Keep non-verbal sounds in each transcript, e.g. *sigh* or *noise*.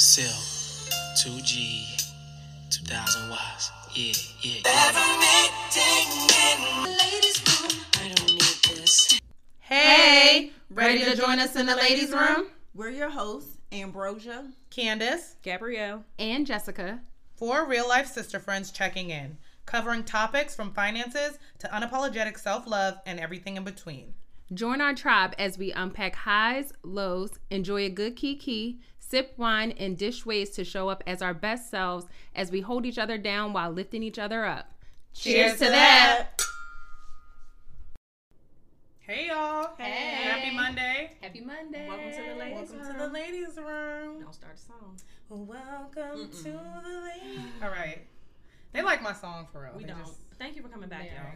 Cell, 2G, 2000 watts. Yeah, yeah. I don't need this. Hey, ready to join us in the ladies' room? We're your hosts, Ambrosia. Candace, Gabrielle. and Jessica. four real life sister friends checking in, covering topics from finances to unapologetic self love and everything in between. Join our tribe as we unpack highs, lows, enjoy a good kiki, sip wine, and dish ways to show up as our best selves as we hold each other down while lifting each other up. Cheers to that. Hey, y'all. Hey. Happy Monday. Happy Monday. Welcome to the ladies' Welcome room. to the ladies' room. Don't start the song. Welcome to the ladies. All right. They like my song for real. We They don't. just- Thank you for coming back, Yeah. y'all.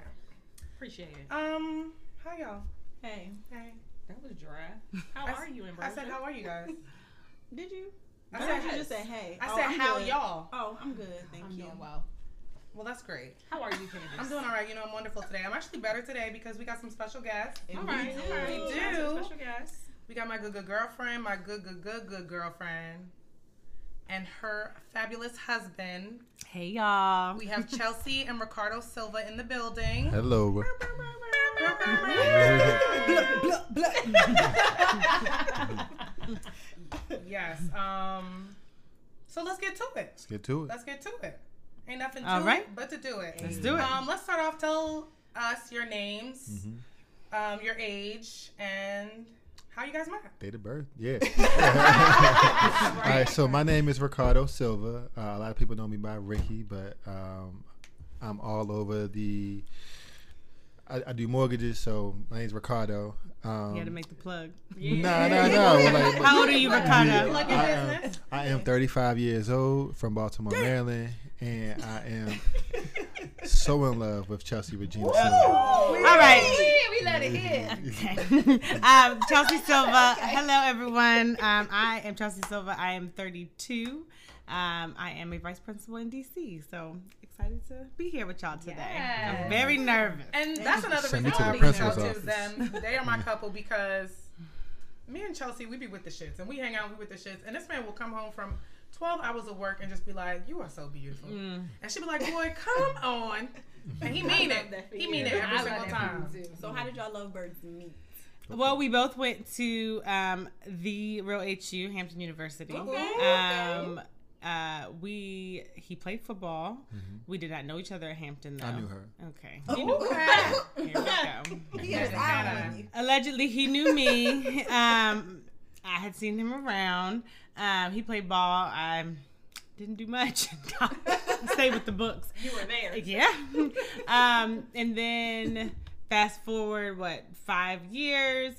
Appreciate it. um, hi, y'all. Hey, Hey. That was dry. *laughs* How I are s- you, I said, how are you guys? *laughs* did you? I I said, thought you just said hey. I Oh, said, I'm how good. y'all? Oh, I'm good, thank I'm you. doing well. Well, that's great. How are you, Candace? I'm doing all right. You know, I'm wonderful today. I'm actually better today because we got some special guests. And All we do. all right. We We got some. Special guests. We got my good, good girlfriend, my good, good, good, good girlfriend, and her fabulous husband. Hey, y'all. We have Chelsea and Ricardo Silva in the building. Hello. Yes. Um. So let's get to it. Let's get to it. Let's get to it. Ain't nothing to All right. it but to do it. Let's do it. Um. Let's start off. Tell us your names, Mm-hmm. um, your age, and how you guys met. Date of birth. Yeah. *laughs* *laughs* All right. So my name is Ricardo Silva. Uh, a lot of people know me by Ricky, but um, I'm all over the. I, I do mortgages, so my name's Ricardo. Um, You had to make the plug. No, no, no. How old are you, Ricardo? Plug your I am. I am 35 years old from Baltimore, Maryland, and *laughs* I am *laughs* so in love with Chelsea Regina Silva. All right. we let it hit. *laughs* um, Chelsea Silva. Hello, everyone. Um, I am Chelsea Silva. I am 32. Um, I am a vice principal in DC. So excited to be here with y'all today. Yes. I'm very nervous. And that's another Send reason me to I the reached out to them. They are my *laughs* couple because me and Chelsea, we be with the shits and we hang out, we with the shits. And this man will come home from 12 hours of work and just be like, You are so beautiful. Mm. And she'll be like, Boy, come on. And he mean it. *laughs* He mean it every single time. So how did y'all lovebirds meet? Well, we both went to um, the Real HU, Hampton University. Okay, Um, uh, we he played football. We did not know each other at Hampton though. I knew her. Okay. Okay. Here we go. *laughs* He had his eye on you. Allegedly, he knew me. *laughs* um, I had seen him around. Um, he played ball. I didn't do much. *laughs* Stay with the books. You were there. Yeah. um, and then fast forward, what, five years?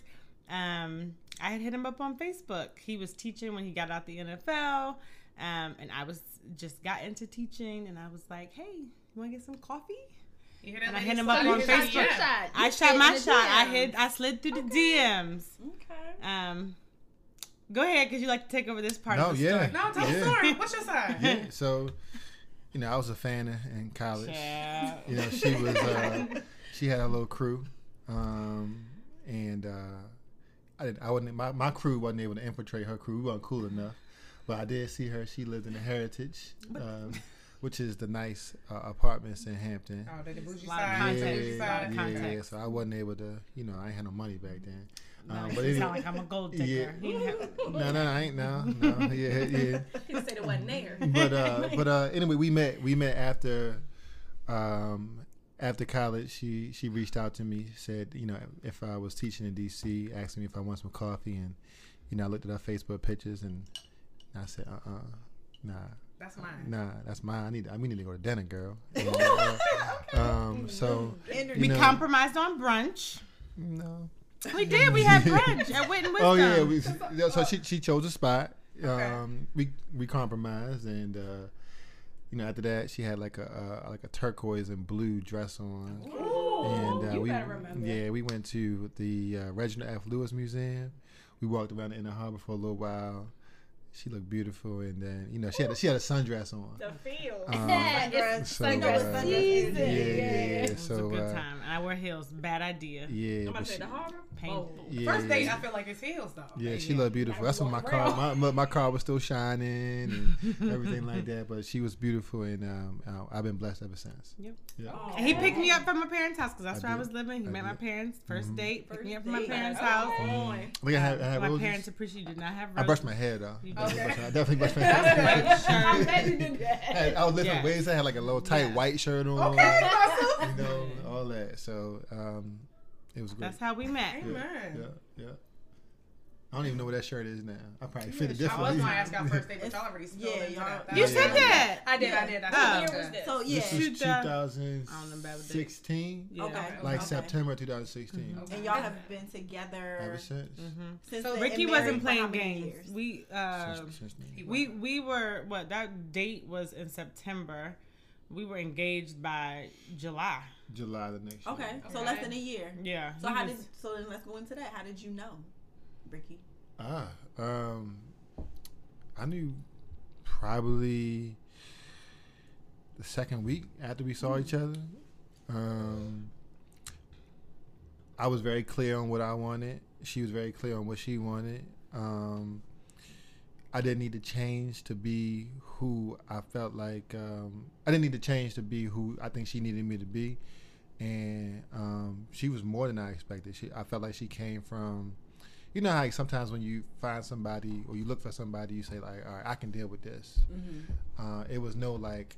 Um, I had hit him up on Facebook. He was teaching when he got out the NFL. Um, and I was just got into teaching and I was like, hey, you want to get some coffee? You hear And I hit him up on Facebook. yeah. I shot my shot. I hit. I slid through the DMs. Okay. Um, go ahead, cause you like to take over this part No, of the yeah. story. No, tell the Yeah. story. What's your side? Yeah. So, you know, I was a fan in- in college. Yeah. You know, she was. Uh, she had a little crew, um, and uh, I didn't. I wasn't. My, my crew wasn't able to infiltrate her crew. We weren't cool enough. But I did see her. She lived in the Heritage, um, *laughs* which is the nice uh, apartments in Hampton. Oh, the bougie side. context. yeah, bougie side. of yeah, yeah. So I wasn't able to. You know, I ain't had no money back then. Um, But but it anyway, sound like I'm a gold digger. Yeah. He didn't have- no, no, I ain't. No, no, yeah, yeah. *laughs* He said it wasn't there. but uh but uh anyway we met we met after um after college she she reached out to me said you know if i was teaching in dc asked me if i want some coffee and you know i looked at her facebook pictures and i said uh-uh nah That's mine. nah that's mine i need I, we need to go to dinner girl *laughs* and, uh, um so we know, compromised on brunch. no We did. We had *laughs* brunch at Wit and Wisdom. Oh yeah, we, so she she chose a spot. Um, we we compromised, and uh, you know after that she had like a uh, like a turquoise and blue dress on, and uh, you we yeah we went to the uh, Reginald F. Lewis Museum. We walked around the inner harbor for a little while. She looked beautiful, and then you know she had a, she had a sundress on. The feel, Um, Sundress. so, Sundress. uh, Sundress. yeah, yeah, yeah. It was So a good uh, time. And I wear heels. Bad idea. yeah, I'm about to say she, the harbor. painful. Yeah. First date, I feel like it's heels though. Yeah, she looked beautiful. That's when my car, my, my my car was still shining and *laughs* everything like that. But she was beautiful, and um, uh, I've been blessed ever since. Yep. Yeah. And he picked me up from my parents' house because that's I where I was living. He I met my parents. 1st date, picked me up from my date. parents' Oh, house. on. Look, I had, I had My roses. parents appreciate you did not have I brushed my hair though. You *laughs* I definitely brushed my- I definitely brushed my hair. White shirt. I'm glad you did that. I, I was lifting Yeah. weights. I had like a little tight Yeah. white shirt on. Okay, You know, all that. So um, it was great. That's how we met. yeah, Amen. yeah, yeah. I don't even know what that shirt is now. I probably fit it I was differently. gonna ask y'all first date, *laughs* but y'all already spilled Yeah, into y'all- You said that. I did, I did. I Oh. said What year that. was this? So This yeah, was Shoot that. I don't know about the date. 2016, Yeah. Okay. like Okay. September 2016. Okay. And y'all have been together Ever since. since So Ricky wasn't married for how playing games. years? We uh, Since- since we we were what that date was in September. We were engaged by July. July the next year. Okay, so Okay. less than a year. Yeah. So he how was- did so then let's go into that. How did you know, Ricky? Ah, um, I knew probably the second week after we saw each other. Um, I was very clear on what I wanted. She was very clear on what she wanted. Um, I didn't need to change to be who I felt like. Um, I didn't need to change to be who I think she needed me to be, and um, she was more than I expected. She, I felt like she came from you know how like, sometimes when you find somebody or you look for somebody, you say like, all right, I can deal with this. Uh, it was no like,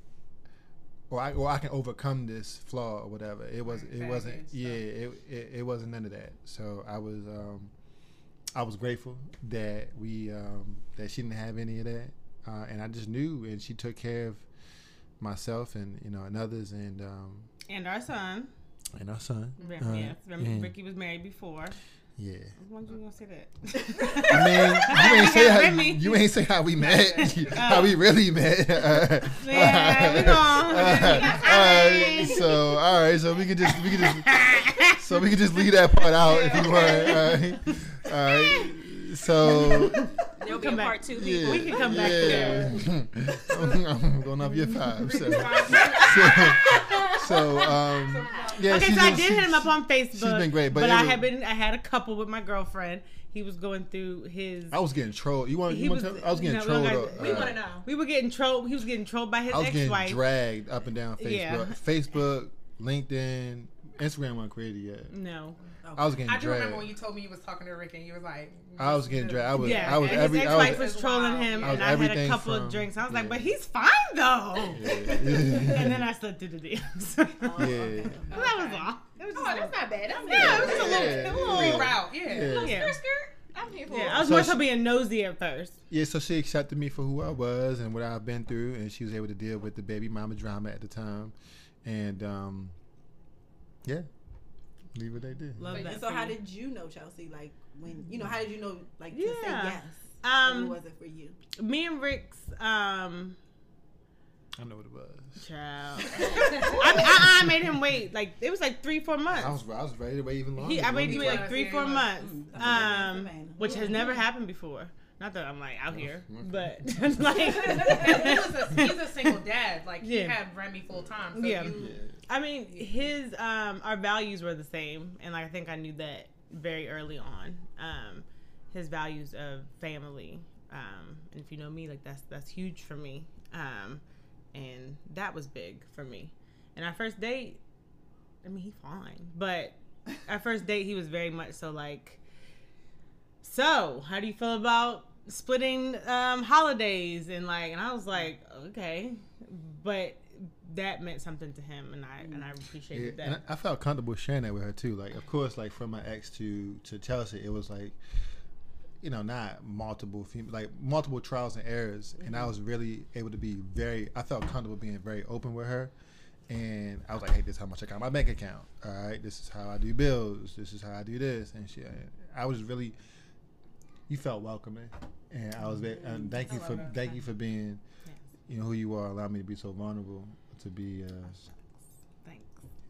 or I or I can overcome this flaw or whatever. It was Right, it wasn't baggage, yeah it, it it wasn't none of that. So I was um I was grateful that we um that she didn't have any of that, uh, and I just knew, and she took care of myself and you know and others and um and our son. and our son. Ri- Uh, yes, remember and- Ricky was married before. Yeah. Why you gonna say that? I mean, you ain't say *laughs* how Remy. you ain't say how we met, *laughs* how we really met. Yeah, we *laughs* gone. Uh, so all right, so we could just we could just so we could just leave that part out if you want. All right, all right. So There'll be a part two. yeah, We can come back yeah. I'm, I'm going off your five. So, so, so um, yeah. Okay, she's so I did hit him up on Facebook. She's been great, but but I was- had been I had a couple with my girlfriend. He was going through his. I was getting trolled. You want? He You want? was- to I was getting no, trolled. don't uh, got- We want to know. We were getting trolled. He was getting trolled by his ex-wife. I was getting ex-wife. dragged up and down Facebook, Yeah. Facebook, LinkedIn, Instagram wasn't created yet. no. I was getting I do dragged. remember when you told me you was talking to Rick and you was like, I was getting dragged. I was. Yeah, I was and every. his ex-wife was, trolling him, I was and I had a couple from- of drinks. I was like, "But he's fine though." yeah. *laughs* and then I slipped through the DMs. *laughs* yeah. that was all. It was Oh, a that's not bad. That's Yeah, it was just a little, Yeah. a little reroute. Yeah. Yeah. Yeah. I'm here for Yeah, I was So more she- so being nosy at first. Yeah, so she accepted me for who I was and what I've been through, and she was able to deal with the baby mama drama at the time, and um, yeah, leave what they did. Love that. And so how you. did you know Chelsea? Like when you know, how did you know like to say yes? Um, or was it for you? me and Rick's um I know what it was. child. *laughs* I, I, I made him wait like it was like three four months. I was I was ready to wait even longer. He, I waited know? you like three four he months, Mm. um, which has never happened before. Not that I'm like out here, okay. but *laughs* *laughs* like he was a, he's a single dad. Like he Yeah. had Remy full time. So Yeah. You, Yeah. I mean, his um our values were the same, and like I think I knew that very early on. Um, his values of family, um, and if you know me, like that's that's huge for me. Um, and that was big for me. And our first date, I mean, he fine, but *laughs* our first date, he was very much so like. So, how do you feel about splitting um, holidays and like? And I was like, okay, but that meant something to him, and I and I Yeah, appreciated and that. I, I felt comfortable sharing that with her too. Like, of course, like from my ex to to Chelsea, it was like, you know, not multiple fem- like multiple trials and errors, and I mm-hmm. was really able to be very. I felt comfortable being very open with her, and I was like, hey, this is how much I got my bank account. All right, this is how I do bills. This is how I do this, and she. I was really. You felt welcoming, and I was. And mm-hmm. thank you oh, for thank you for being, you know, who you are. Allow me to be so vulnerable to be. Uh, Thanks.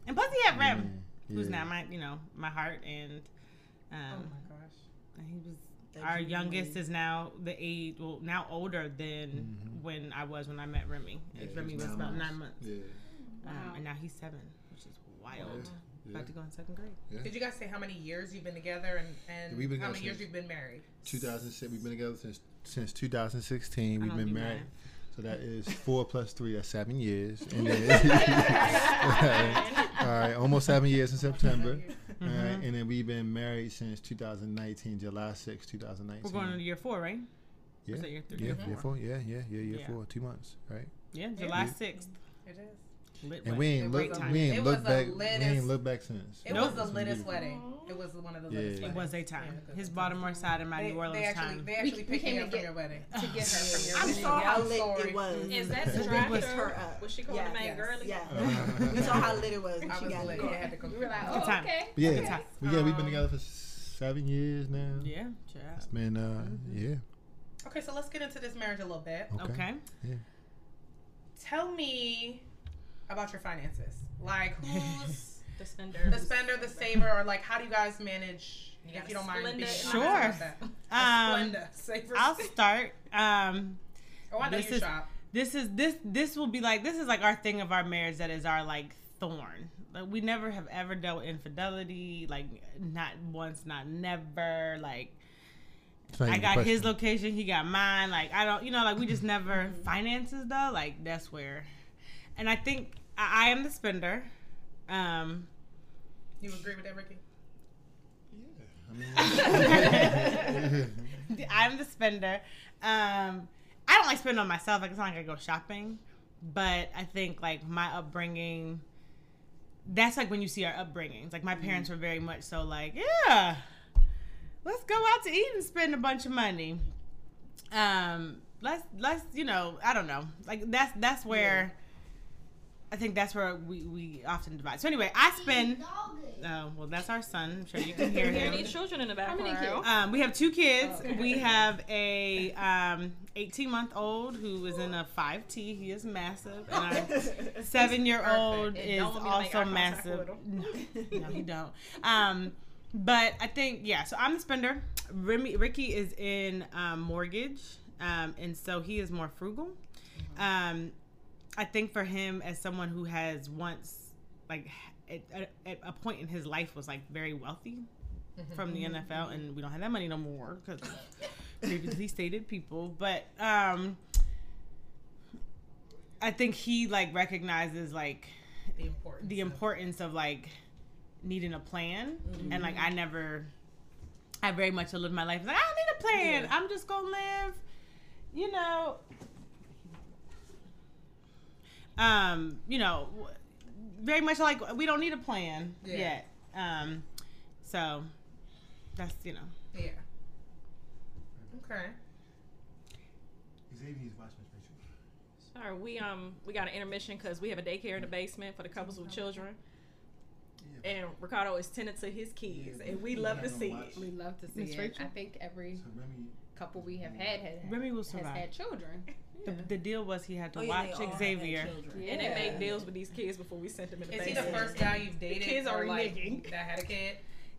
And plus, he had Rem, yeah, who's yeah. now my you know my heart, and oh um, my gosh. he was That our you youngest really- is now the age well now older than Mhm. when I was when I met Remy. Yeah, Remy was about months. nine months, Yeah. um, and now he's seven, which is wild. About to go in second grade. Did you guys say how many years you've been together and, and We've been how many years you've been married? 2006. We've been together since since 2016. I We've don't been do married. math. So that is four plus three. That's seven years. And then, *laughs* all right, almost seven years in September. All Mm-hmm. right, and then we've been married since 2019, July 6, 2019. We're going into year four, right? yeah, is that year three? yeah, Year year four. four. Yeah, yeah, yeah, year Yeah. four. Two months, right? Yeah, July Yeah. sixth. It is. Lit And wed- we ain't was look, a- we ain't was look the back, we ain't look back since. It Nope. was the It's littest wedding. It was one of the Yeah. littest It It weddings. was a time. Yeah, His it was. Baltimore side and my They, New Orleans they actually, time. they actually we picked me came up to from get- your wedding. *laughs* to get her from your I wedding. saw how I'm lit sorry. it was. Is that We the picked drive her up. Was she calling Yes. the man Yes. girly? Yeah. *laughs* we saw how lit it was I she was got lit. Yeah, I had to come. We were like, oh, okay. Yeah, yeah, we've been Um, together for seven years now. Yeah, child. It's been, uh, yeah. Okay, so let's get into this marriage a little bit. Okay. Yeah. Tell me about your finances. Like, *laughs* who's The spender. the spender, the saver, or like, how do you guys manage? You if you don't mind Splenda being Sure. about that. *laughs* A Um, Splenda, saver. I'll start. Um, oh, I know this you is- shop. this is this this will be like this is like our thing of our marriage that is our like thorn. Like we never have ever dealt with infidelity. Like not once, not never. Like It's I even a got his location, he got mine. Like I don't, you know, like we just never finances though. Like that's where, and I think I, I am the spender. Um, You agree with that, Ricky? Yeah. *laughs* I'm the spender. Um, I don't like spending on myself. Like it's not like I go shopping, but I think like my upbringing. That's like when you see our upbringings. Like my parents were very much so like, yeah, let's go out to eat and spend a bunch of money. Um, let's let's you know I don't know like that's that's where. I think that's where we, we often divide. So anyway, I spend. Oh well, that's our son. I'm sure you can hear *laughs* There him. any children in the How background. many kids? Um, we have two kids. We have a um, 18 month old who is in a 5T. He is massive. And our *laughs* seven year old is don't want me to make also massive. No, *laughs* no, he don't. Um, but I think, yeah, so I'm the spender. Remy, Ricky is in um, mortgage. Um, and so he is more frugal. Um, I think for him, as someone who has once, like, at, at, a point in his life was like very wealthy mm-hmm. from the mm-hmm. NFL, and we don't have that money no more because *laughs* previously stated people. But um, I think he like recognizes like The importance. the importance of like needing a plan, mm-hmm. and like I never, I very much lived my life like I don't need a plan. Yeah. I'm just gonna live, you know. Um, you know, very much like we don't need a plan Yeah. yet. Um, so that's you know. Yeah. Okay. Sorry, we um we got an intermission because we have a daycare in the basement for the couples with children. And Ricardo is tending to his kids, and we love to see it. We love to see Miss it. Rachel? I think every couple we have had had Remy will has had children. *laughs* The, the deal was he had to Oh, watch they all had Xavier. children. And they Yeah. made deals with these kids before we sent them in the Is he the first guy you've dated? kids are like, reneging. that had a kid?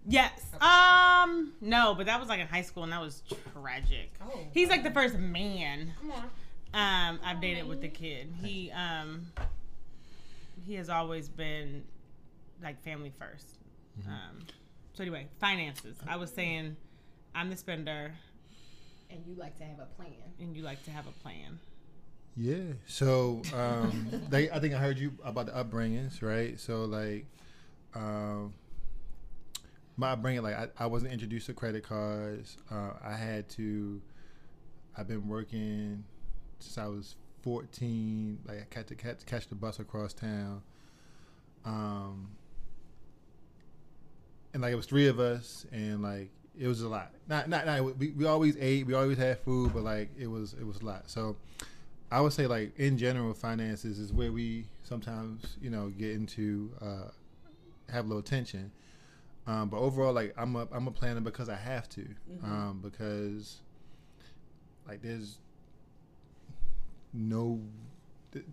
Yes. Um. No, but that was like in high school, and that was tragic. Oh. He's like the first man Come on. um I've dated with the kid. He um he has always been like family 1st Um. So anyway, finances. I was saying, I'm the spender, And you like to have a plan. and you like to have a plan. Yeah. So um, *laughs* they, I think I heard you about the upbringings, right? So like, um, my upbringing, like I, I wasn't introduced to credit cards. Uh, I had to. I've been working since I was 14. Like I catch to catch, catch the bus across town. Um, and like it was three of us, and like it was a lot. Not not, not we, we always ate, we always had food, but like it was it was a lot. So I would say like in general, finances is where we sometimes you know get into uh, have a little tension. Um, but overall, like I'm a I'm a planner because I have to, um, because like there's no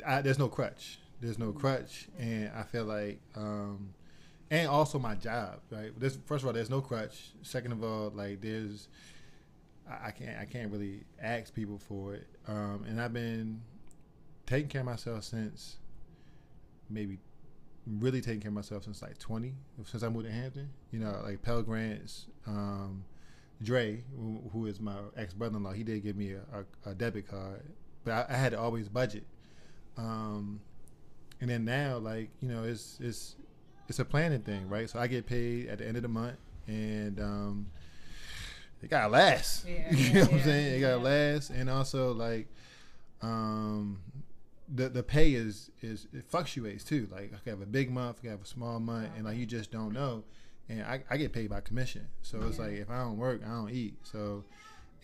I, there's no crutch. There's no crutch, and I feel like, um, and also my job, right? There's, first of all, there's no crutch. Second of all, like there's, I, can't, I can't really ask people for it. Um, and I've been taking care of myself since maybe really taking care of myself since like 20, since I moved to Hampton. You know, like Pell Grants, um, Dre, who, who is my ex brother in law, he did give me a, a, a debit card, but I, I had to always budget. Um, and then now, like you know, it's it's it's a planning thing, right? So I get paid at the end of the month, and um, it gotta last. Yeah, *laughs* you know what I'm yeah, saying? It gotta last, and also like, um, the the pay is is it fluctuates too. Like I could have a big month, I could have a small month, and like you just don't know. And I, I get paid by commission, so it's like if I don't work, I don't eat. So,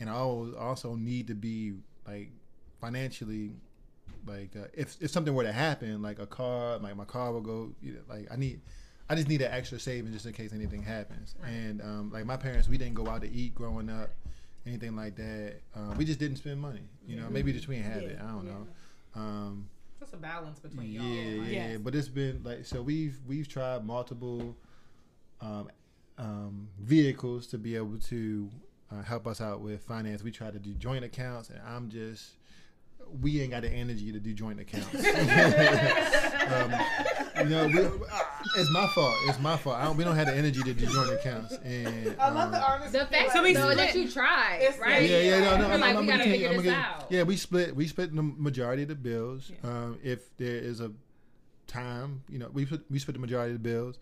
and I always also need to be like financially like uh, if if something were to happen, like a car, like my car will go. You know, like I need, I just need an extra saving just in case anything happens. And um, like my parents, we didn't go out to eat growing up, anything like that. Uh, we just didn't spend money. You know, maybe just we didn't have it. I don't know. Um, Just a balance between yeah, y'all. yeah, Yes. but it's been like so we've we've tried multiple um, um, vehicles to be able to uh, help us out with finance. We try to do joint accounts, and I'm just we ain't got the energy to do joint accounts. *laughs* *laughs* um, you know, we, it's my fault. It's my fault. I don't, we don't have the energy to do joint accounts, and I love um, the honesty. The fact So we though, that you tried, right? yeah, yeah, no, no. We're I'm, like, I'm, we I'm gotta figure I'm this gonna- out. Yeah, we split. We split the majority of the bills. Um, if there is a time, you know, we split, we split the majority of the bills,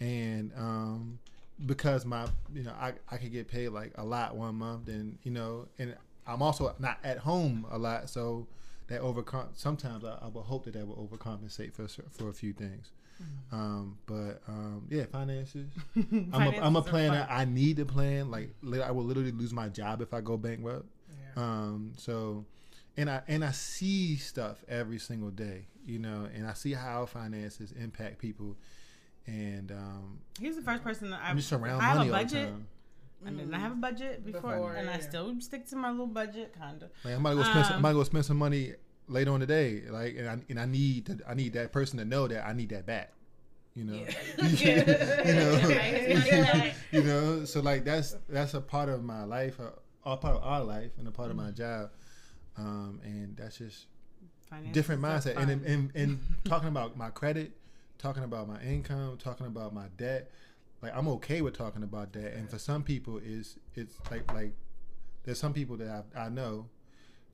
and um, because my, you know, I I could get paid like a lot one month, and you know, and I'm also not at home a lot, so that overcom. Sometimes I, I would hope that that will overcompensate for a for a few things. Um, but um, yeah, finances. *laughs* I'm a, I'm a planner. I need to plan. Like I will literally lose my job if I go bankrupt. Yeah. Um, so, and I and I see stuff every single day, you know, and I see how finances impact people, and um, He was the first person that I, I'm just around I have money a budget. Time. I didn't have a budget before, Before, and I still stick to my little budget, kind of. Like I might go spend. some, I'm Um, go spend some money later on today. Like, and I and I need to, I need that person to know that I need that back. You know, *laughs* you know, *laughs* *laughs* you know. So like that's that's a part of my life, uh, a part of our life, and a part of my job. Um, and that's just Finances different mindset. fun. And, and and talking about my credit, talking about my income, talking about my debt. Like I'm okay with talking about that. And for some people, is it's like like there's some people that I, I know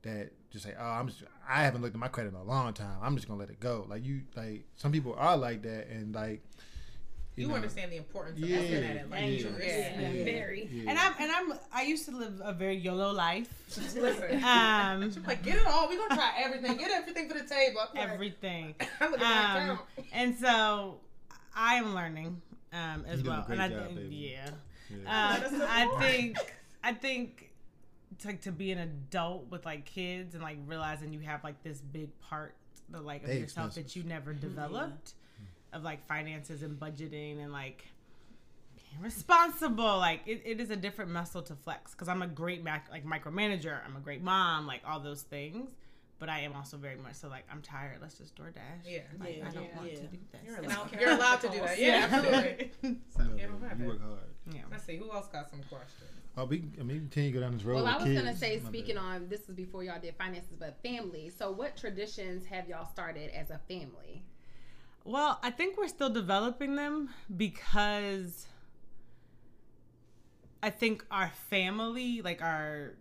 that just say, oh, I'm just I haven't looked at my credit in a long time. I'm just gonna let it go. Like you like some people are like that, and like You, know, understand the importance of Yeah, looking at it like yeah, that. yeah, Yeah. yeah, Very. yeah. and I'm and I'm I used to live a very YOLO life. Listen. Um, She's like, get it all. We're gonna try everything. Get everything for the table. I'm like, everything. *laughs* I'm looking at my Um, and so I am learning um, as You doing a well. great and I job, think, baby. yeah, Yeah. um, I think I think to, like to be an adult with like kids and like realizing you have like this big part the like of They yourself expensive. that you never developed of like finances and budgeting and like being responsible like it, it is a different muscle to flex because i'm a great mac like micromanager i'm a great mom like all those things but i am also very much so like i'm tired let's just DoorDash. Yeah. like, Yeah, i don't yeah, want yeah. to do that. You're allowed, don't *laughs* you're allowed to do that. Yeah, absolutely. *laughs* So, No, yeah, don't have you work hard. yeah Let's see. Who else got some questions? Oh, we, I mean, can you go down this road? Well, I with was gonna say, My speaking bad. on this is before y'all did finances, but family. So, what traditions have y'all started as a family? Well, I think we're still developing them because I think our family, like our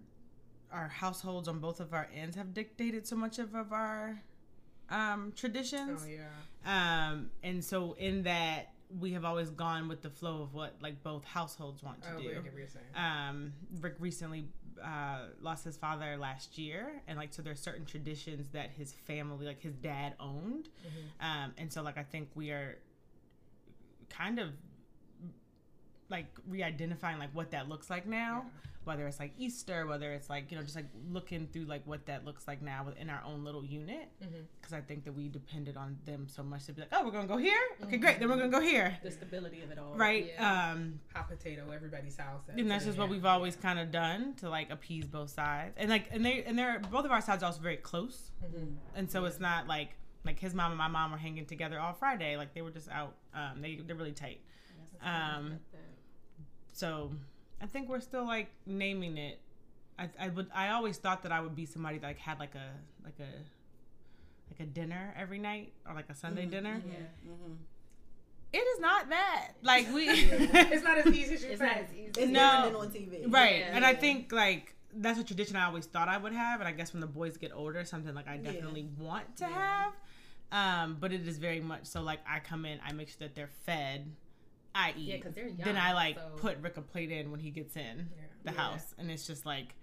our households on both of our ends have dictated so much of, of our um traditions. Oh yeah. Um and so in that we have always gone with the flow of what like both households want to Oh, do. I get what you're saying. Um Rick recently uh lost his father last year and like so there's certain traditions that his family like his dad owned um and so like i think we are kind of like re-identifying like what that looks like now. Whether it's like easter whether it's like you know just like looking through like what that looks like now within our own little unit. Because i think that we depended on them so much to be like oh we're gonna go here? Okay great then we're gonna go here. The stability of it all. right Yeah. um Hot potato, everybody's house. and that's just what we've always kind of done to like appease both sides. And like and they and they're both of our sides are also very close. And so it's not like like his mom and my mom were hanging together all friday. Like they were just out um they, they're really tight. Um so i think we're still like naming it I, I would i always thought that i would be somebody that like had like a like a like a dinner every night or like a sunday dinner Yeah, it is not that. Like we *laughs* It's not as easy as you It's not think. as easy. It's No. on TV. Right. Yeah. and I think like that's a tradition I always thought I would have, and I guess when the boys get older, something like I definitely want to have. Um, but it is very much so like I come in, I make sure that they're fed, I eat. Yeah, 'cause they're Then I like so- put Rick a plate in when he gets in the Yeah. house, and it's just like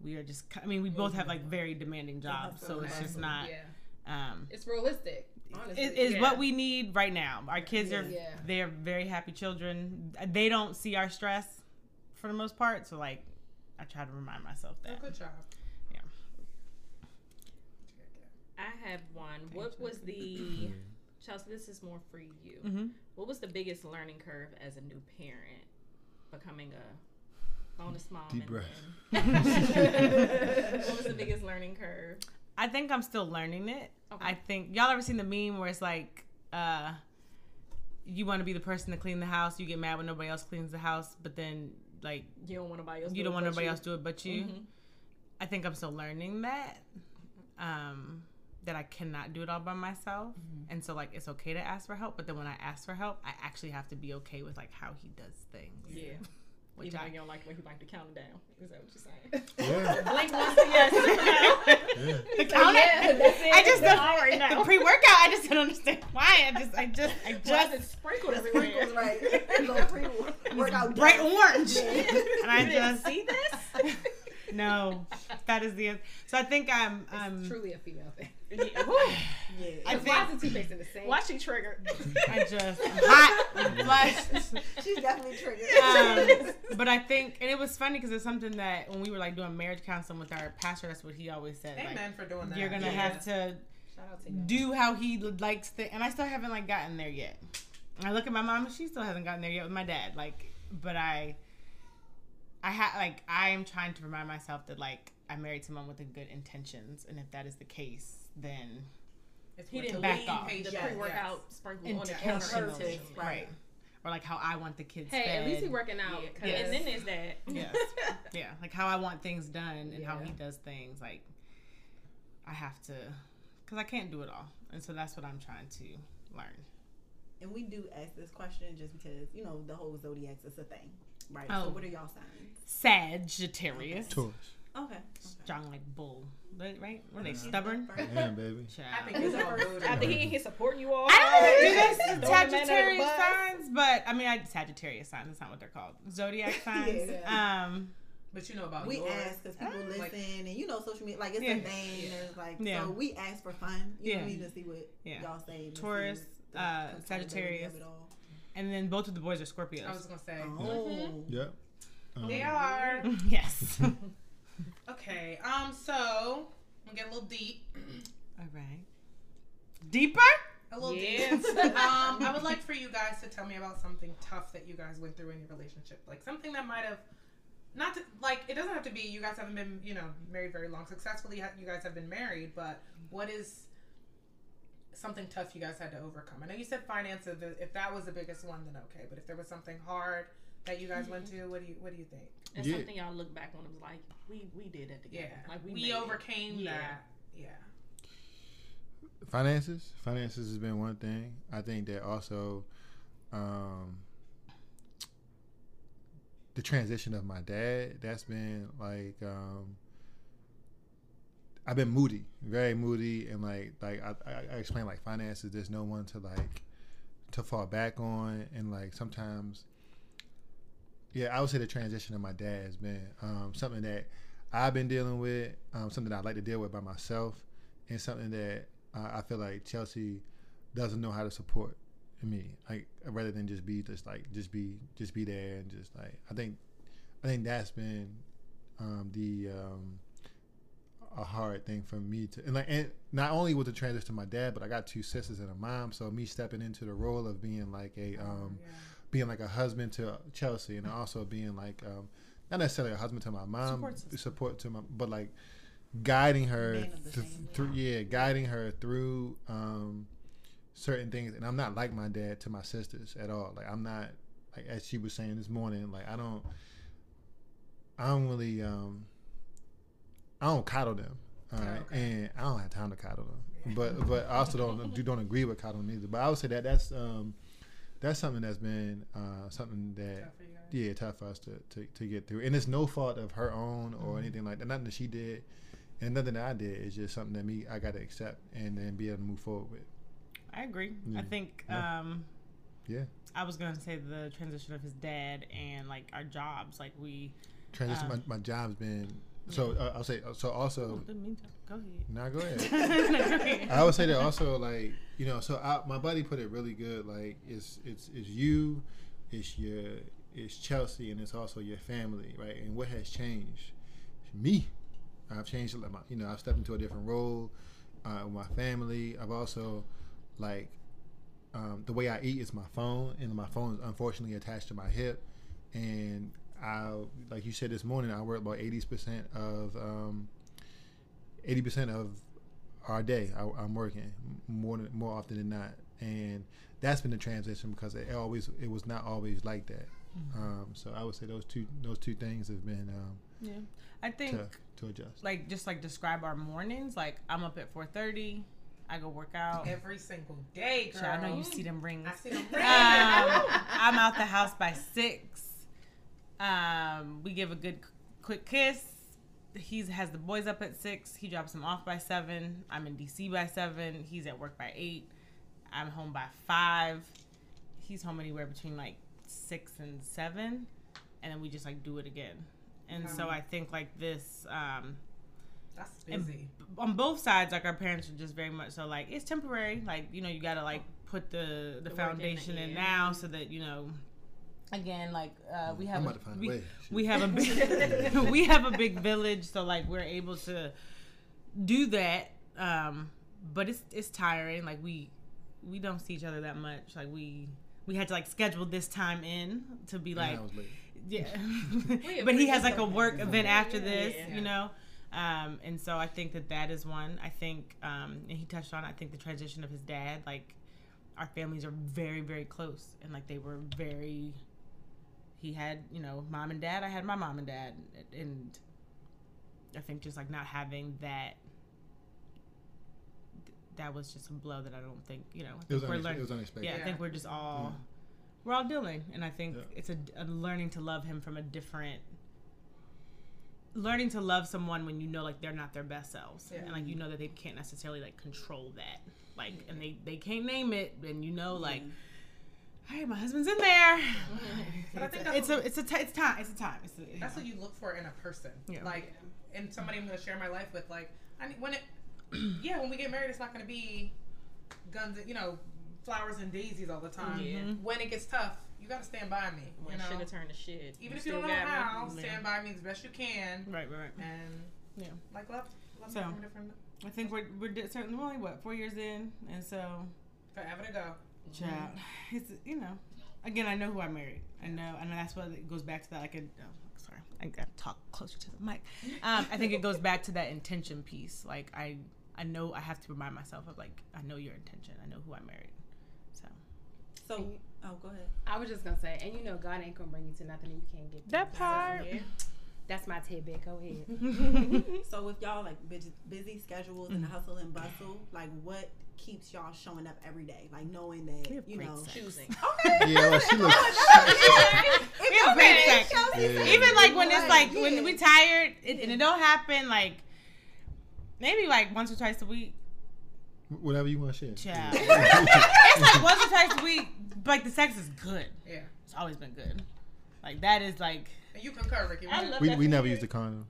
we are just. I mean, we both have like very demanding jobs, so it's just not. Yeah. Um, It's realistic. Honestly. it is yeah. what we need right now. Our kids are Yeah. they're very happy children. They don't see our stress for the most part, so like I try to remind myself Oh, that. good job. Yeah. I have one. What was the *clears throat* Chelsea? This is more for you. Mhm. What was the biggest learning curve as a new parent, becoming a bonus mom? Deep breath. *laughs* *laughs* what was the biggest learning curve? I think I'm still learning it. Okay. I think y'all ever seen the meme where it's like, uh, you want to be the person to clean the house, you get mad when nobody else cleans the house, but then like You don't want nobody else. you do don't want but nobody you. else to do it but you. Mhm. I think I'm still learning that. Um, that I cannot do it all by myself, mm-hmm. and so like it's okay to ask for help. But then when I ask for help, I actually have to be okay with like how he does things. Yeah. *laughs* Which Even though I, you don't like when he like to count it down. Is that what you're saying? Yeah, *laughs* Blink *laughs* once yes. yeah. the counter. yeah, that's it. I just don't. all right The now. pre-workout, I just don't understand why. I just, I just, I Why is just it sprinkled Sprinkles, everywhere? right? Little pre workout. bright orange, Yeah. and I You didn't just see this? no. That is the. So I think I'm, It's I'm. truly a female thing. Yeah. Yeah. I Because why think is the toothpaste in the same? Why she triggered? *laughs* I just I'm *laughs* hot, I'm flushed. She's definitely triggered. um, *laughs* but I think, and it was funny because it's something that when we were like doing marriage counseling with our pastor, that's what he always said. Like, Amen for doing that. you're gonna Yeah. have to Shout out to do how he likes the, and I still haven't like gotten there yet. I look at my mom, and she still hasn't gotten there yet with my dad. Like, but I, I ha like I am trying to remind myself that like I married someone with the good intentions, and if that is the case, then It's He didn't to back leave off. the Yes, pre-workout sprinkled on the counter. intentionally, right. right. Or like how I want the kids to Hey, fed. at least he working out. Yeah. 'cause- And then there's that. Yes. *laughs* yeah, like how I want things done and how he does things. Like I have to, because I can't do it all, and so that's what I'm trying to learn. And we do ask this question just because, you know, the whole zodiac is a thing. Right. Oh. So what are y'all signs? Sagittarius, Taurus. Okay. strong like bull, Right- right? Were they stubborn? Yeah, baby. I Child. think it's. After he ain't here supporting you all. I don't know if you guys *laughs* Throwing the man under the Sagittarius signs, but I mean, I Sagittarius signs. That's not what they're called. Zodiac *laughs* signs. Um, But you know about We yours. ask because people Uh, listen, like- and you know, social media, like it's Yeah. a thing. There's like, Yeah. so we ask for fun. You Yeah. know, we just see what Yeah. y'all say. Taurus, uh, Sagittarius. of it all. and then both of the boys are Scorpios. I was gonna say Oh. Yep. Um, they are. *laughs* yes. Okay. Um. So we get a little deep. *clears throat* All right. Deeper? A little Yes. deep. *laughs* um. I would like for you guys to tell me about something tough that you guys went through in your relationship, like something that might have. Not to, like it doesn't have to be you guys haven't been you know married very long successfully you guys have been married but what is something tough you guys had to overcome I know you said finances if- if that was the biggest one then okay but if there was something hard that you guys went to what do you what do you think And Yeah. something y'all look back on it was like, we we did it together. yeah Like we, we, made it. overcame Yeah. that yeah finances finances has been one thing i think that also um the transition of my dad that's been like um i've been moody very moody and like like i, I, I explain like finances there's no one to like to fall back on and like sometimes yeah i would say the transition of my dad has been um something that i've been dealing with um something that i like to deal with by myself and something that uh, I feel like Chelsea doesn't know how to support me. Like rather than just be just like just be just be there and just like I think I think that's been um, the um, a hard thing for me to and like and not only with the transition to my dad, but I got two sisters and a mom, so me stepping into the role of being like a um, yeah being like a husband to Chelsea and also being like um, not necessarily a husband to my mom, Support support to my, but like guiding her th- through yeah. guiding her through um certain things. And i'm not like my dad to my sisters at all. Like i'm not like as she was saying this morning like i don't i don't really um i don't coddle them all right? Okay. and i don't have time to coddle them. But but i also don't *laughs* do don't agree with coddling either. But i would say that that's um that's something that's been uh, something that Tough yeah tough for us to, to, to get through, and it's no fault of her own or Mm-hmm. anything like that. Nothing that she did, and nothing that I did. is just something that me I got to accept and then be able to move forward with. I agree. I think Yeah. um, Yeah, I was gonna say the transition of his dad and like our jobs. Like we. transition. Um, my, my job's been so uh, I'll say so also. To. Go ahead. Now go ahead. *laughs* No, *laughs* go ahead. I would say that also, like you know, so I, my buddy put it really good. Like it's it's it's you, it's your it's Chelsea, and it's also your family, right? And what has changed? Me. I've changed. a lot. My, you know, I've stepped into a different role uh, with my family. I've also like um, the way I eat is my phone, and my phone is unfortunately attached to my hip. And I, like you said this morning, I work about eighty percent of um, eighty percent of our day. I, I'm working more than, more often than not, and that's been the transition because it always it was not always like that. Um, so I would say those two those two things have been um, Yeah. I think to to adjust. like just like describe our mornings. Like I'm up at 4:30. I go work out. Every single day, girl. Child, I know you see them rings. I see them *laughs* Um, rings. I'm out the house by six. Um, we give a good quick kiss. He has the boys up at six. He drops them off by seven. I'm in DC by seven. He's at work by eight. I'm home by five. He's home anywhere between like six and seven, and then we just like do it again. And so I think like this. Um, That's busy. on both sides, like our parents are just very much so like it's temporary. Like you know, you gotta like put the the, The in foundation the in now so that you know. Again, like uh, we have I'm a, about to find a we, way. we have a *laughs* big *laughs* we have a big village, so like we're able to do that. Um, but it's it's tiring. Like we we don't see each other that much. Like we we had to like schedule this time in to be And like I was late. yeah. *laughs* But he has like a work event after Yeah. this, Yeah. you know. Um, and so I think that that is one. I think, um, and he touched on. I think the transition of his dad, like our families are very, very close, and like they were very. He had, you know, mom and dad. I had my mom and dad, and I think just like not having that. That was just a blow that I don't think you know. I It was, think we're unex- learning. it was unexpected. Yeah, I think we're just all we're all dealing, and I think Yeah. it's a, a learning to love him from a different. Learning to love someone when you know like they're not their best selves, Yeah. and like you know that they can't necessarily like control that, like, and they they can't name it, and you know like, hey, my husband's in there. But I It's think a, that's it's a it's a ti- it's time it's a time. It's a, you That's know. what you look for in a person. Yeah. Like, in somebody I'm going to share my life with. Like, I mean, when it, *clears throat* yeah, when we get married, it's not going to be guns, and, you know, flowers and daisies all the time. Yeah. Mhm. When it gets tough, you got to stand by me. When you know, shit have turned to shit. even if still you don't know got me. how, stand by me as best you can, right, right, right. and Yeah. like love, love So- me from different, I think we're we're certainly we're only what four years in, and so forever to go. Child, *sighs* it's you know, again, I know who I married. I know, and that's what it goes back to that. Like, a, oh, sorry, I got to talk closer to the mic. Um, I think it goes back to that intention piece. Like, I, I know I have to remind myself of like, I know your intention. I know who I married. So So, oh, go ahead. I was just gonna say, and you know, God ain't gonna bring you to nothing that you can't get. that through. part. Yeah. That's my tidbit. Go ahead. *laughs* *laughs* So with y'all like busy, busy schedules and hustle and bustle, like what keeps y'all showing up every day? Like knowing that We you know. sex. Choosing. *laughs* Okay. Yeah, well, she *laughs* looks. We have great sex. Yeah. Even like when it's like Yeah. when we tired it, and it don't happen like maybe like once or twice a week. Whatever you want to share. Child. *laughs* it's like once or twice a week, but like the sex is good. Yeah. It's always been good. Like that is like you concur, Ricky. I love We, that we never you. used a condom.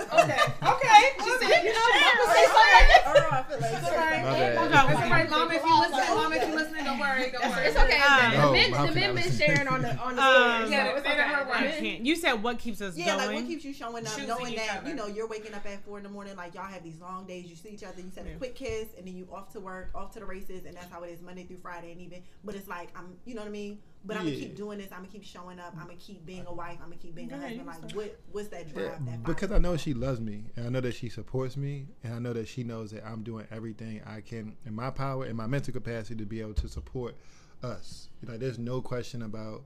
Okay. *laughs* Okay. She said, you know, Mama say something. I feel like It's all right. My bad. It's all right, Mama. If you listen, Mama, if you listening, don't worry. Don't worry. It's okay. Um, the No, men, the can I men been sharing on the on the Um, story. Yeah, so it's they done her okay. work. I can't. You said what keeps us going, Yeah, going? like what keeps you showing up, Choosing knowing that other. you know you're waking up at four in the morning, like y'all have these long days. You see each other, you said Yeah. a quick kiss, and then you off to work, off to the races, and that's how it is Monday through Friday, and even. But it's like I'm, you know what I mean. But I'm gonna keep doing this. I'm gonna keep showing up. I'm gonna keep being a wife. I'm gonna keep being Go a husband. Like what? What's that drive? Yeah, that because? I know she loves me, and I know that she supports me, and I know that she knows that I'm doing everything I can in my power and my mental capacity to be able to support us. Like, there's no question about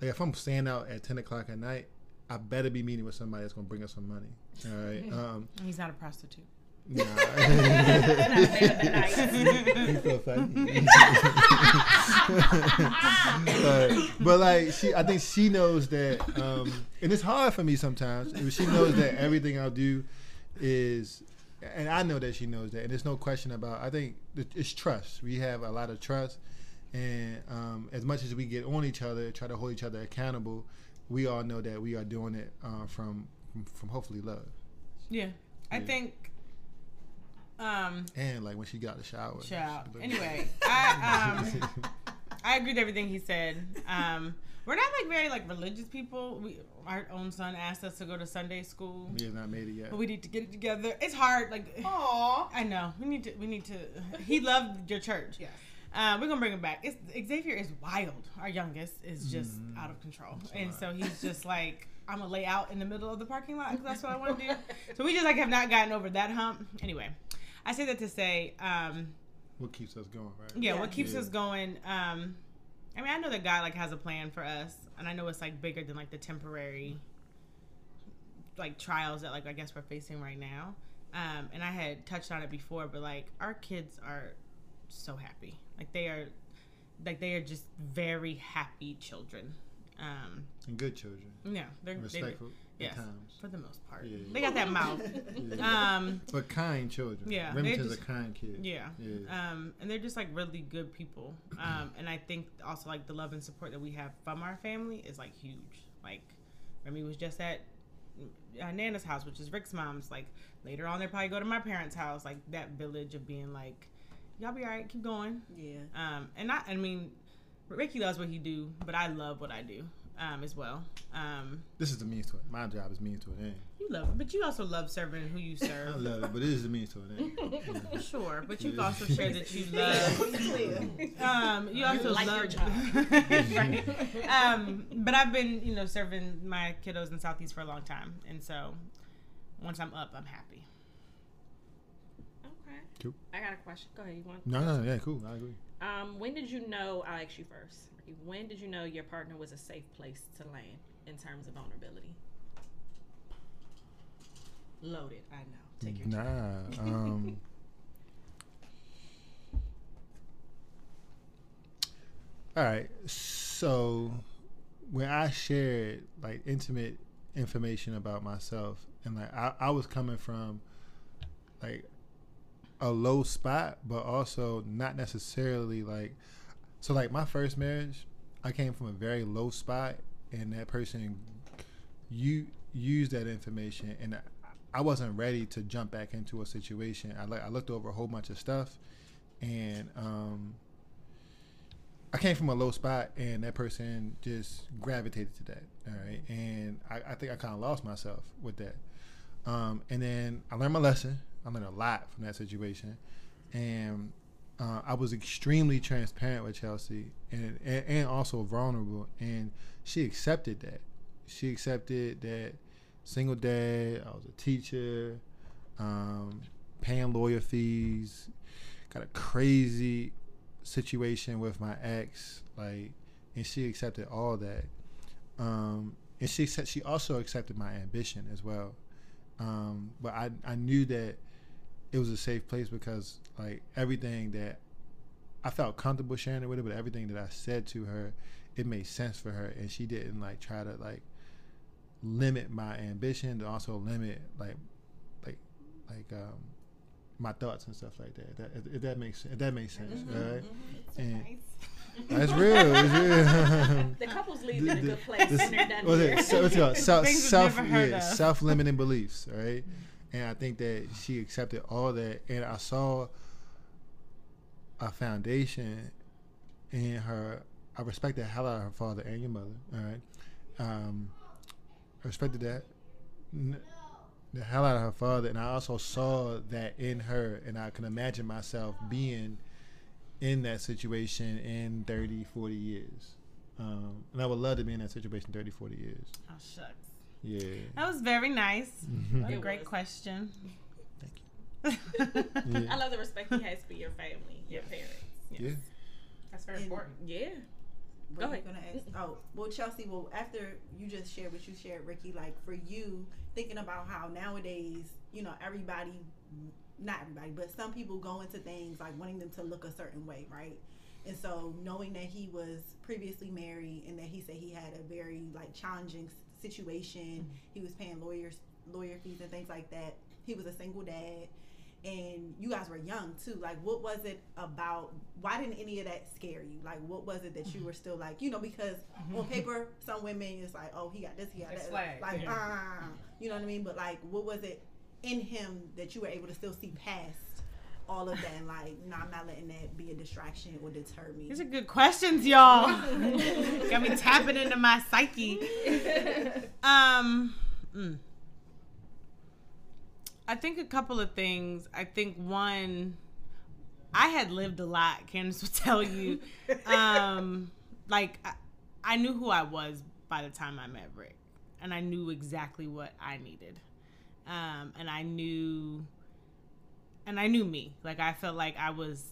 like if I'm staying out at ten o'clock at night, I better be meeting with somebody that's gonna bring us some money. All right. Um, He's not a prostitute. Nah. nice. *laughs* He so *laughs* funny. but, but like she, I think she knows that, um, and it's hard for me sometimes. She knows that everything I'll do is, and I know that she knows that, and there's no question about. I think it's trust. We have a lot of trust, and um, as much as we get on each other, try to hold each other accountable, we all know that we are doing it uh, from from hopefully love. Yeah. I think. Um. And like when she got the shower. Child. she- Anyway, *laughs* I um. I agree with everything he said. Um, we're not like very like religious people. We our own son asked us to go to Sunday school, we have not made it yet. but we need to get it together. It's hard. Like, Aw. I know we need to. We need to. He loved your church. Yes. Uh, we're gonna bring him back. It's, Xavier is wild. Our youngest is just Mm-hmm. out of control, and so he's just *laughs* like, I'm gonna lay out in the middle of the parking lot because that's what I want to do. So we just like have not gotten over that hump. Anyway, I say that to say, um, What keeps us going, right? yeah, Yeah. what keeps Yeah. us going um i mean i know that god like has a plan for us and i know it's like bigger than like the temporary like trials that like i guess we're facing right now um and i had touched on it before but like our kids are so happy like they are like they are just very happy children um And good children. yeah they're they, Respectful yes, times. for the most part Yeah. they got that mouth Yeah. *laughs* um but kind children. yeah, they're Remington's just- a kind kid. Yeah. Yeah. Um, and they're just like really good people. Um, and I think also like the love and support that we have from our family is like huge. Like Remy was just at uh, Nana's house, which is Rick's mom's. Like later on, they'll probably go to my parents' house. Like that village of being like, y'all be all right, keep going. Yeah. Um, and I, I mean, Ricky loves what he do, but I love what I do um, as well. Um, This is the means to it. My job is means to an end. you love it, but you also love serving who you *laughs* serve. I love it, but it is the means to an end. Yeah. *laughs* Sure, but you've also shared that you *laughs* love Um, you also like love your job. right. Um, but I've been, you know, serving my kiddos in Southeast for a long time, and so once I'm up, I'm happy. Okay. Cool. I got a question. Go ahead. You want? No, no, yeah, cool. I agree. Um, when did you know? I'll ask you first. When did you know your partner was a safe place to land in terms of vulnerability? Loaded. I know. Take your time. Nah. *laughs* Um, all right. So when I shared like intimate information about myself, and like I, I was coming from like a low spot, but also not necessarily like so like my first marriage, I came from a very low spot, and that person you used that information, and I- wasn't ready to jump back into a situation. I like I looked over a whole bunch of stuff, and um, I came from a low spot, and that person just gravitated to that. All right, and I, I think I kind of lost myself with that. Um, and then I learned my lesson. I learned a lot from that situation, and uh, I was extremely transparent with Chelsea, and, and and also vulnerable, and she accepted that. She accepted that single dad. I was a teacher, um, paying lawyer fees, got a crazy situation with my ex, like, and she accepted all that. Um, and she said she also accepted my ambition as well. Um, but I I knew that it was a safe place because like everything that I felt comfortable sharing it with her, but everything that I said to her, it made sense for her, and she didn't like try to like limit my ambition to also limit like like like um my thoughts and stuff like that. That if, if that makes if that makes sense, mm-hmm, right? Mm-hmm. And that's real. It's real. *laughs* *laughs* The couples leave The- in a good place the- they're done what's here. it? So, what's it called? self self yeah, self limiting beliefs, right? Mm-hmm. And I think that she accepted all that, and I saw a foundation in her. I respect the hell out of her father and your mother. All right, um, I respected that. The hell out of her father, and I also saw that in her, and I can imagine myself being in that situation in 30, 40 years. Um, and I would love to be in that situation 30, 40 years. Oh shucks, Yeah. that was very nice. Mm-hmm. What a great was. question. Thank you. *laughs* I love the respect he has for your family, your parents. Yeah. That's very And- important. Yeah. What Go you ahead. gonna ask? Oh, well, Chelsea. Well, after you just shared what you shared, Ricky, like for you, thinking about how nowadays, you know, everybody not everybody, but some people go into things like wanting them to look a certain way, right? And so knowing that he was previously married and that he said he had a very like challenging s- situation, he was paying lawyers lawyer fees and things like that. He was a single dad and you guys were young too. Like what was it about why didn't any of that scare you? Like what was it that you were still like, you know, because on paper some women it's like, oh he got this, he got It's that. Like yeah. uh, you know what I mean? But like what was it in him that you were able to still see past all of that and like, no, I'm not letting that be a distraction or deter me. These are good questions, y'all. *laughs* Got me tapping into my psyche. Um, mm. I think a couple of things. I think one, I had lived a lot. Candace would tell you. Um, like I, I knew who I was by the time I met Rick, and I knew exactly what I needed. Um, and I knew, and I knew me. Like I felt like I was.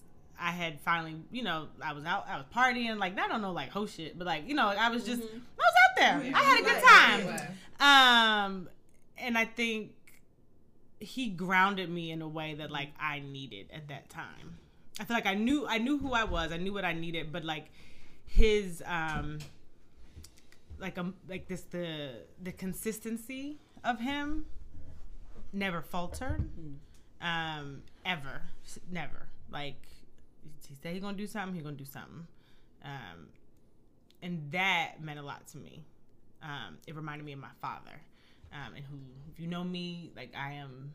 I had finally, you know, I was out, I was partying, like I don't know, like whole shit, but like, you know, I was just, I was out there. I had a good time. Um, and I think he grounded me in a way that like I needed at that time. I feel like I knew I knew who I was. I knew what I needed, but like his um like um like this the the consistency of him never faltered. Um ever. Never. Like he said he gonna do something, he gonna do something. Um and that meant a lot to me. Um, it reminded me of my father, um, and who, if you know me, like I am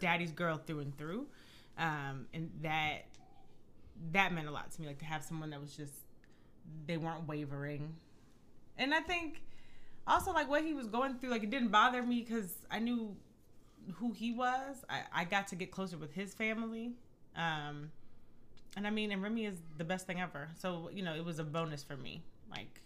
daddy's girl through and through, um, and that that meant a lot to me. Like to have someone that was just they weren't wavering, and I think also like what he was going through, like it didn't bother me because I knew who he was. I, I got to get closer with his family. Um, and I mean, and Remy is the best thing ever. So, you know, it was a bonus for me. Like,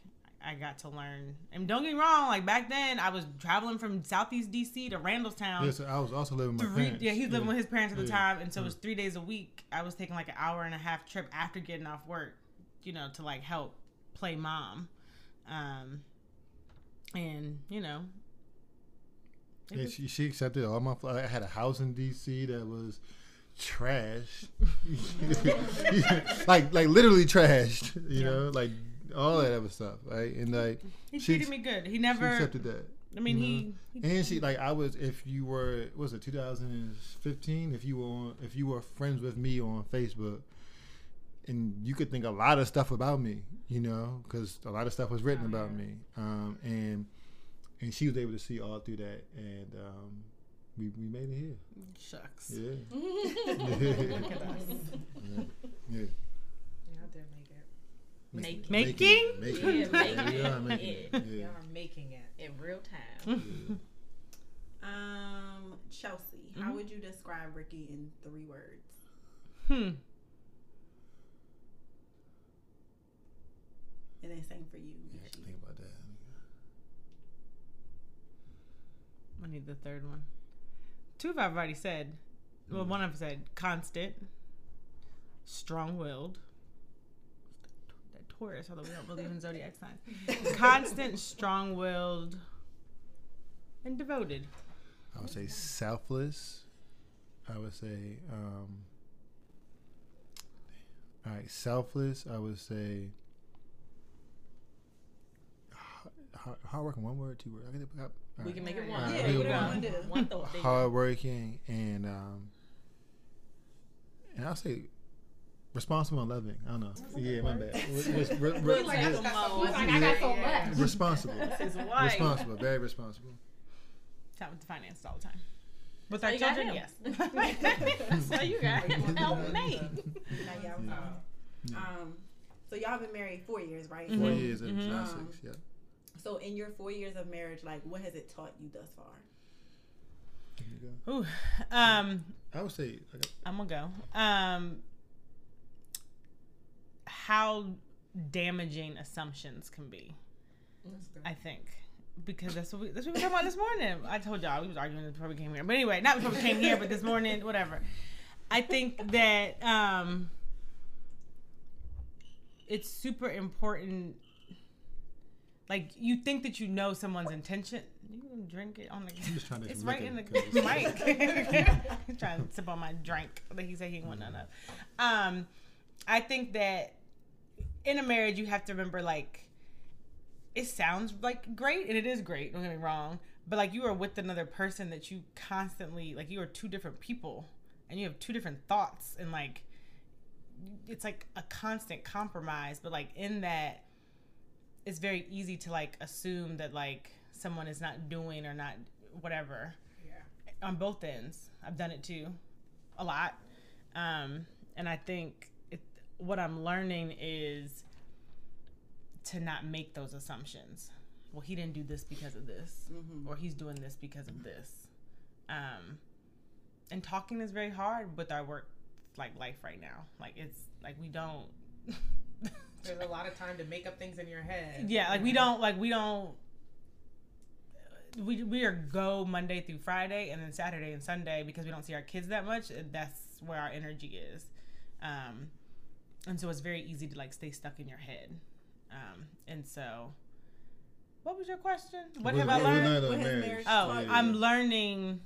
I got to learn. And don't get me wrong, like back then, I was traveling from Southeast DC to Randallstown. Yes, I was also living with my Three, parents. yeah, he was living with his parents at the Yeah. time, and so it was three days a week. I was taking like an hour and a half trip after getting off work, you know, to like help play mom, um, and you know, Yeah, was- she, she accepted all my. I had a house in D.C. that was trash, *laughs* like like literally trashed. You know, like all that other stuff, right? And like he she, treated me good. He never. accepted that. I mean, he, he And she like I was if you were was it 2015 if you were on if you were friends with me on Facebook and you could think a lot of stuff about me you know because a lot of stuff was written about me um, and and she was able to see all through that and um, we, we made it here shucks. yeah Look at us. yeah Y'all did make it. Make Making? making, Yeah, making We are it. making it. Yeah. yeah. Y'all are making it. in real time. Um, Chelsea, how Mm-hmm. would you describe Ricky in three words? Hmm. And then same for you. Yeah, I can think about that I need the third one. Two of I've already said. Well, one I've said constant, strong-willed. That Taurus, although we don't believe in zodiac *laughs* signs. constant, strong-willed, and devoted. I would say selfless. I would say, um, all right, selfless. I would say hard, hard working. One word, two words. I can all We can make it one. yeah, Yeah, yeah, one, one. do. one thought. there you go. hard working and um, and I'll say responsible and loving. I don't know. Yeah, my bad. Res- *laughs* res- re- re- Like, I got so much. like, I got so much. responsible. *laughs* Responsible. Very responsible. Talk with the finance all the time. With That's our why you got children, yes. *laughs* That's why you got him. Help me. Now, y'all was on. Um, so y'all been married four years, right? Four Mhm. years and Mhm. Um, six. Yeah. So in your four years of marriage, like what has it taught you thus far? There you go. Ooh, um, I would say like, I'm gonna go. Um, how damaging assumptions can be. I think because that's what we that's what we were talking about this morning. I told y'all we was arguing before we came here, but anyway, not before we came here, but this morning, whatever. I think that um, it's super important like you think that you know someone's intention. You can drink it on the. just trying to it's right in the *laughs* mic. *laughs* He's trying to sip on my drink that he said he didn't want none of. Um, I think that in a marriage you have to remember like it sounds like great and it is great. Don't get me wrong, but like you are with another person that you constantly like you are two different people and you have two different thoughts and like it's like a constant compromise. But like in that it's very easy to like assume that like someone is not doing or not whatever Yeah. on both ends. I've done it too, a lot, um, and I think it, what I'm learning is to not make those assumptions. Well, he didn't do this because of this, or he's doing this because of this. Um, and talking is very hard with our work, like life right now. Like it's like we don't. *laughs* There's a lot of time to make up things in your head. Yeah, like we don't like we don't we we are go Monday through Friday and then Saturday and Sunday because we don't see our kids that much. That's where our energy is, um, and so it's very easy to like stay stuck in your head. Um, and so, what was your question? What have I What- what we learned? learned What marriage. marriage Oh, taught you? I'm learning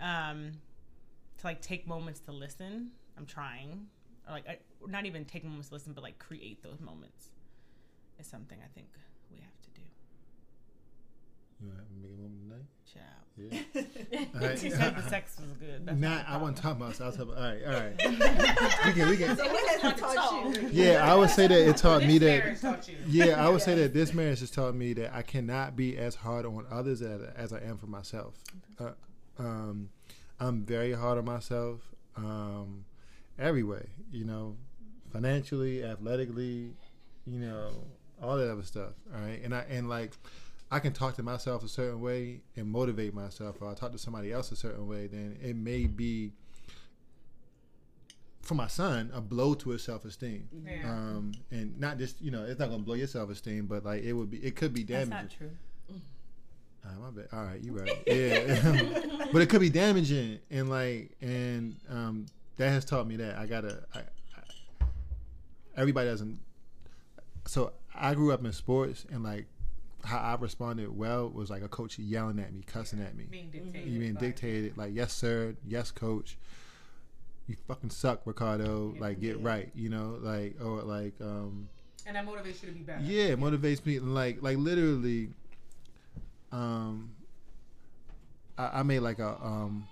um, to like take moments to listen. I'm trying, or like I, not even take moments to listen, but like create those moments is something I think we have to do. You want to make a moment tonight? Child. Yeah. *laughs* All right. She said the sex was good. That's Nah, I wasn't problem. talking about. I was talking. About, All right, all right. *laughs* we can, we can. So what has it taught you? Yeah, I would say that it taught This me that. taught you. Yeah, I would say that this marriage has taught me that I cannot be as hard on others as, as I am for myself. Uh, um, I'm very hard on myself, um, every way. You know, financially, athletically, you know, all that other stuff. All right, and I and like. I can talk to myself a certain way and motivate myself, or I talk to somebody else a certain way, then it may be for my son a blow to his self esteem Yeah. um, and not just you know it's not gonna blow your self esteem, but like it would be it could be That's damaging. not true. Ah, my bad. All right, you right. Yeah, *laughs* but it could be damaging, and like and um, that has taught me that I gotta. I, I, everybody doesn't. So I grew up in sports, and like how I responded well was like a coach yelling at me, cussing at me, Being dictated. you being dictated like yes sir, yes coach. You fucking suck, Ricardo. Like get right, you know, like or like um, And that motivates you to be better. yeah, it motivates me. Like like literally, um, I, I made like a um,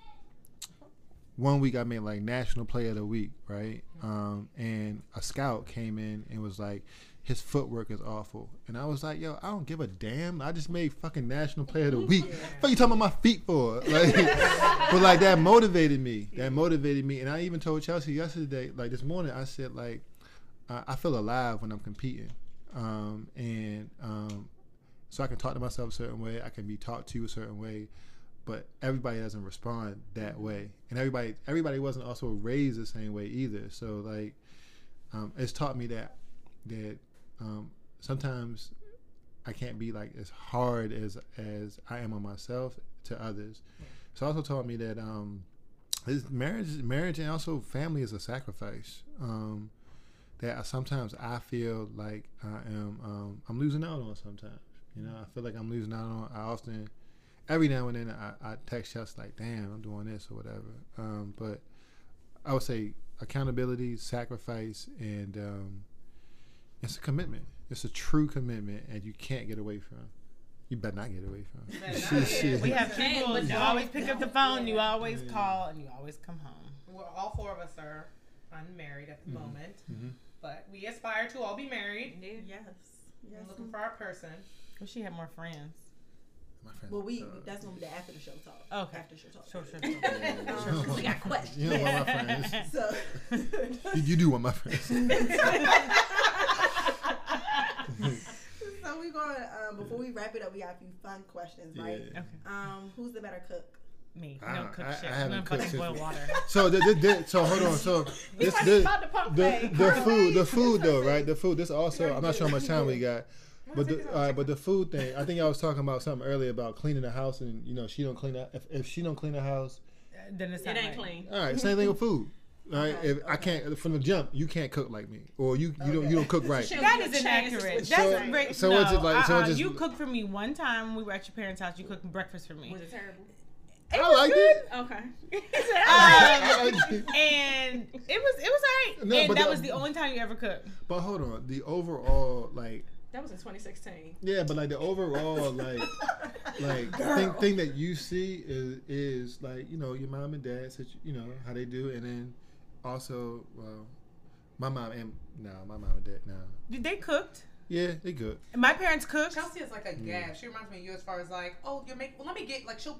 one week I made like national player of the week, right? Um, and a scout came in and was like, his footwork is awful, and I was like, yo, I don't give a damn. I just made fucking national player of the week. What you talking about my feet for? *laughs* Like, but like that motivated me. That motivated me, and I even told Chelsea yesterday, like this morning, I said like, I, I feel alive when I'm competing, um, and um, so I can talk to myself a certain way. I can be talked to a certain way, but everybody doesn't respond that way, and everybody everybody wasn't also raised the same way either. So like, um, it's taught me that that um, sometimes I can't be like as hard as as I am on myself to others. So it also taught me that um, this marriage marriage and also family is a sacrifice. Um, that I, sometimes I feel like I am um, I'm losing out on sometimes. You know, I feel like I'm losing out on. I often, every now and then, I, I text just like, "Damn, I'm doing this or whatever." Um, but I would say accountability, sacrifice, and um, it's a commitment. It's a true commitment, and you can't get away from. You better not get away from. better. *laughs* Shit. We have Can't, people. but You always pick up the phone. You always call, and you always come home. Well, all four of us are unmarried at the Mm-hmm. moment, Mhm. but we aspire to all be married. Yeah. Yes. We're Yes. looking for our person. Wish she had more friends. My friend- Well, we uh, that's gonna be the after the show talk. Okay. After show talk. Sure, sure, *laughs* sure. Um, we got *laughs* questions. You don't want my friends. *laughs* So. You, you do want my friends. so we going um, before we wrap it up. We got a few fun questions, right? Yeah. Okay. Um, who's the better cook? Me. I No don't- cook I- shit. I haven't cooked fucking since- boil water. So the, the, the, so hold on. So this the, About to pump the, the food the food though right the food this also I'm not sure how much time we got but the all right but the food thing I think I was talking about something earlier about cleaning the house and you know she don't clean up if, if she don't clean the house Then it's It not ain't right. clean. all right same thing with food Right? Okay, If I can't from the jump, you can't cook like me, or you you don't you don't cook right. She'll That give is you a chance to inaccurate. switch That's So- great. so no, it's just like- so it's uh-uh. just- you cooked for me one time when we were at your parents' house. You cooked breakfast for me. Was it terrible? I liked it. Okay. Um, *laughs* and it was it was alright. No, and but that the- was the only time you ever cooked. But hold on, the overall like That was in 2016. yeah, but like the overall like like *laughs* thing, thing that you see is is like you know your mom and dad, such you know how they do, and then also well, my mom and no, my mom and dad no, Did they cooked? yeah, they good. My parents cooked. Chelsea is like a mm. gab. She reminds me of you as far as like, oh, you make. Well, let me get like she'll.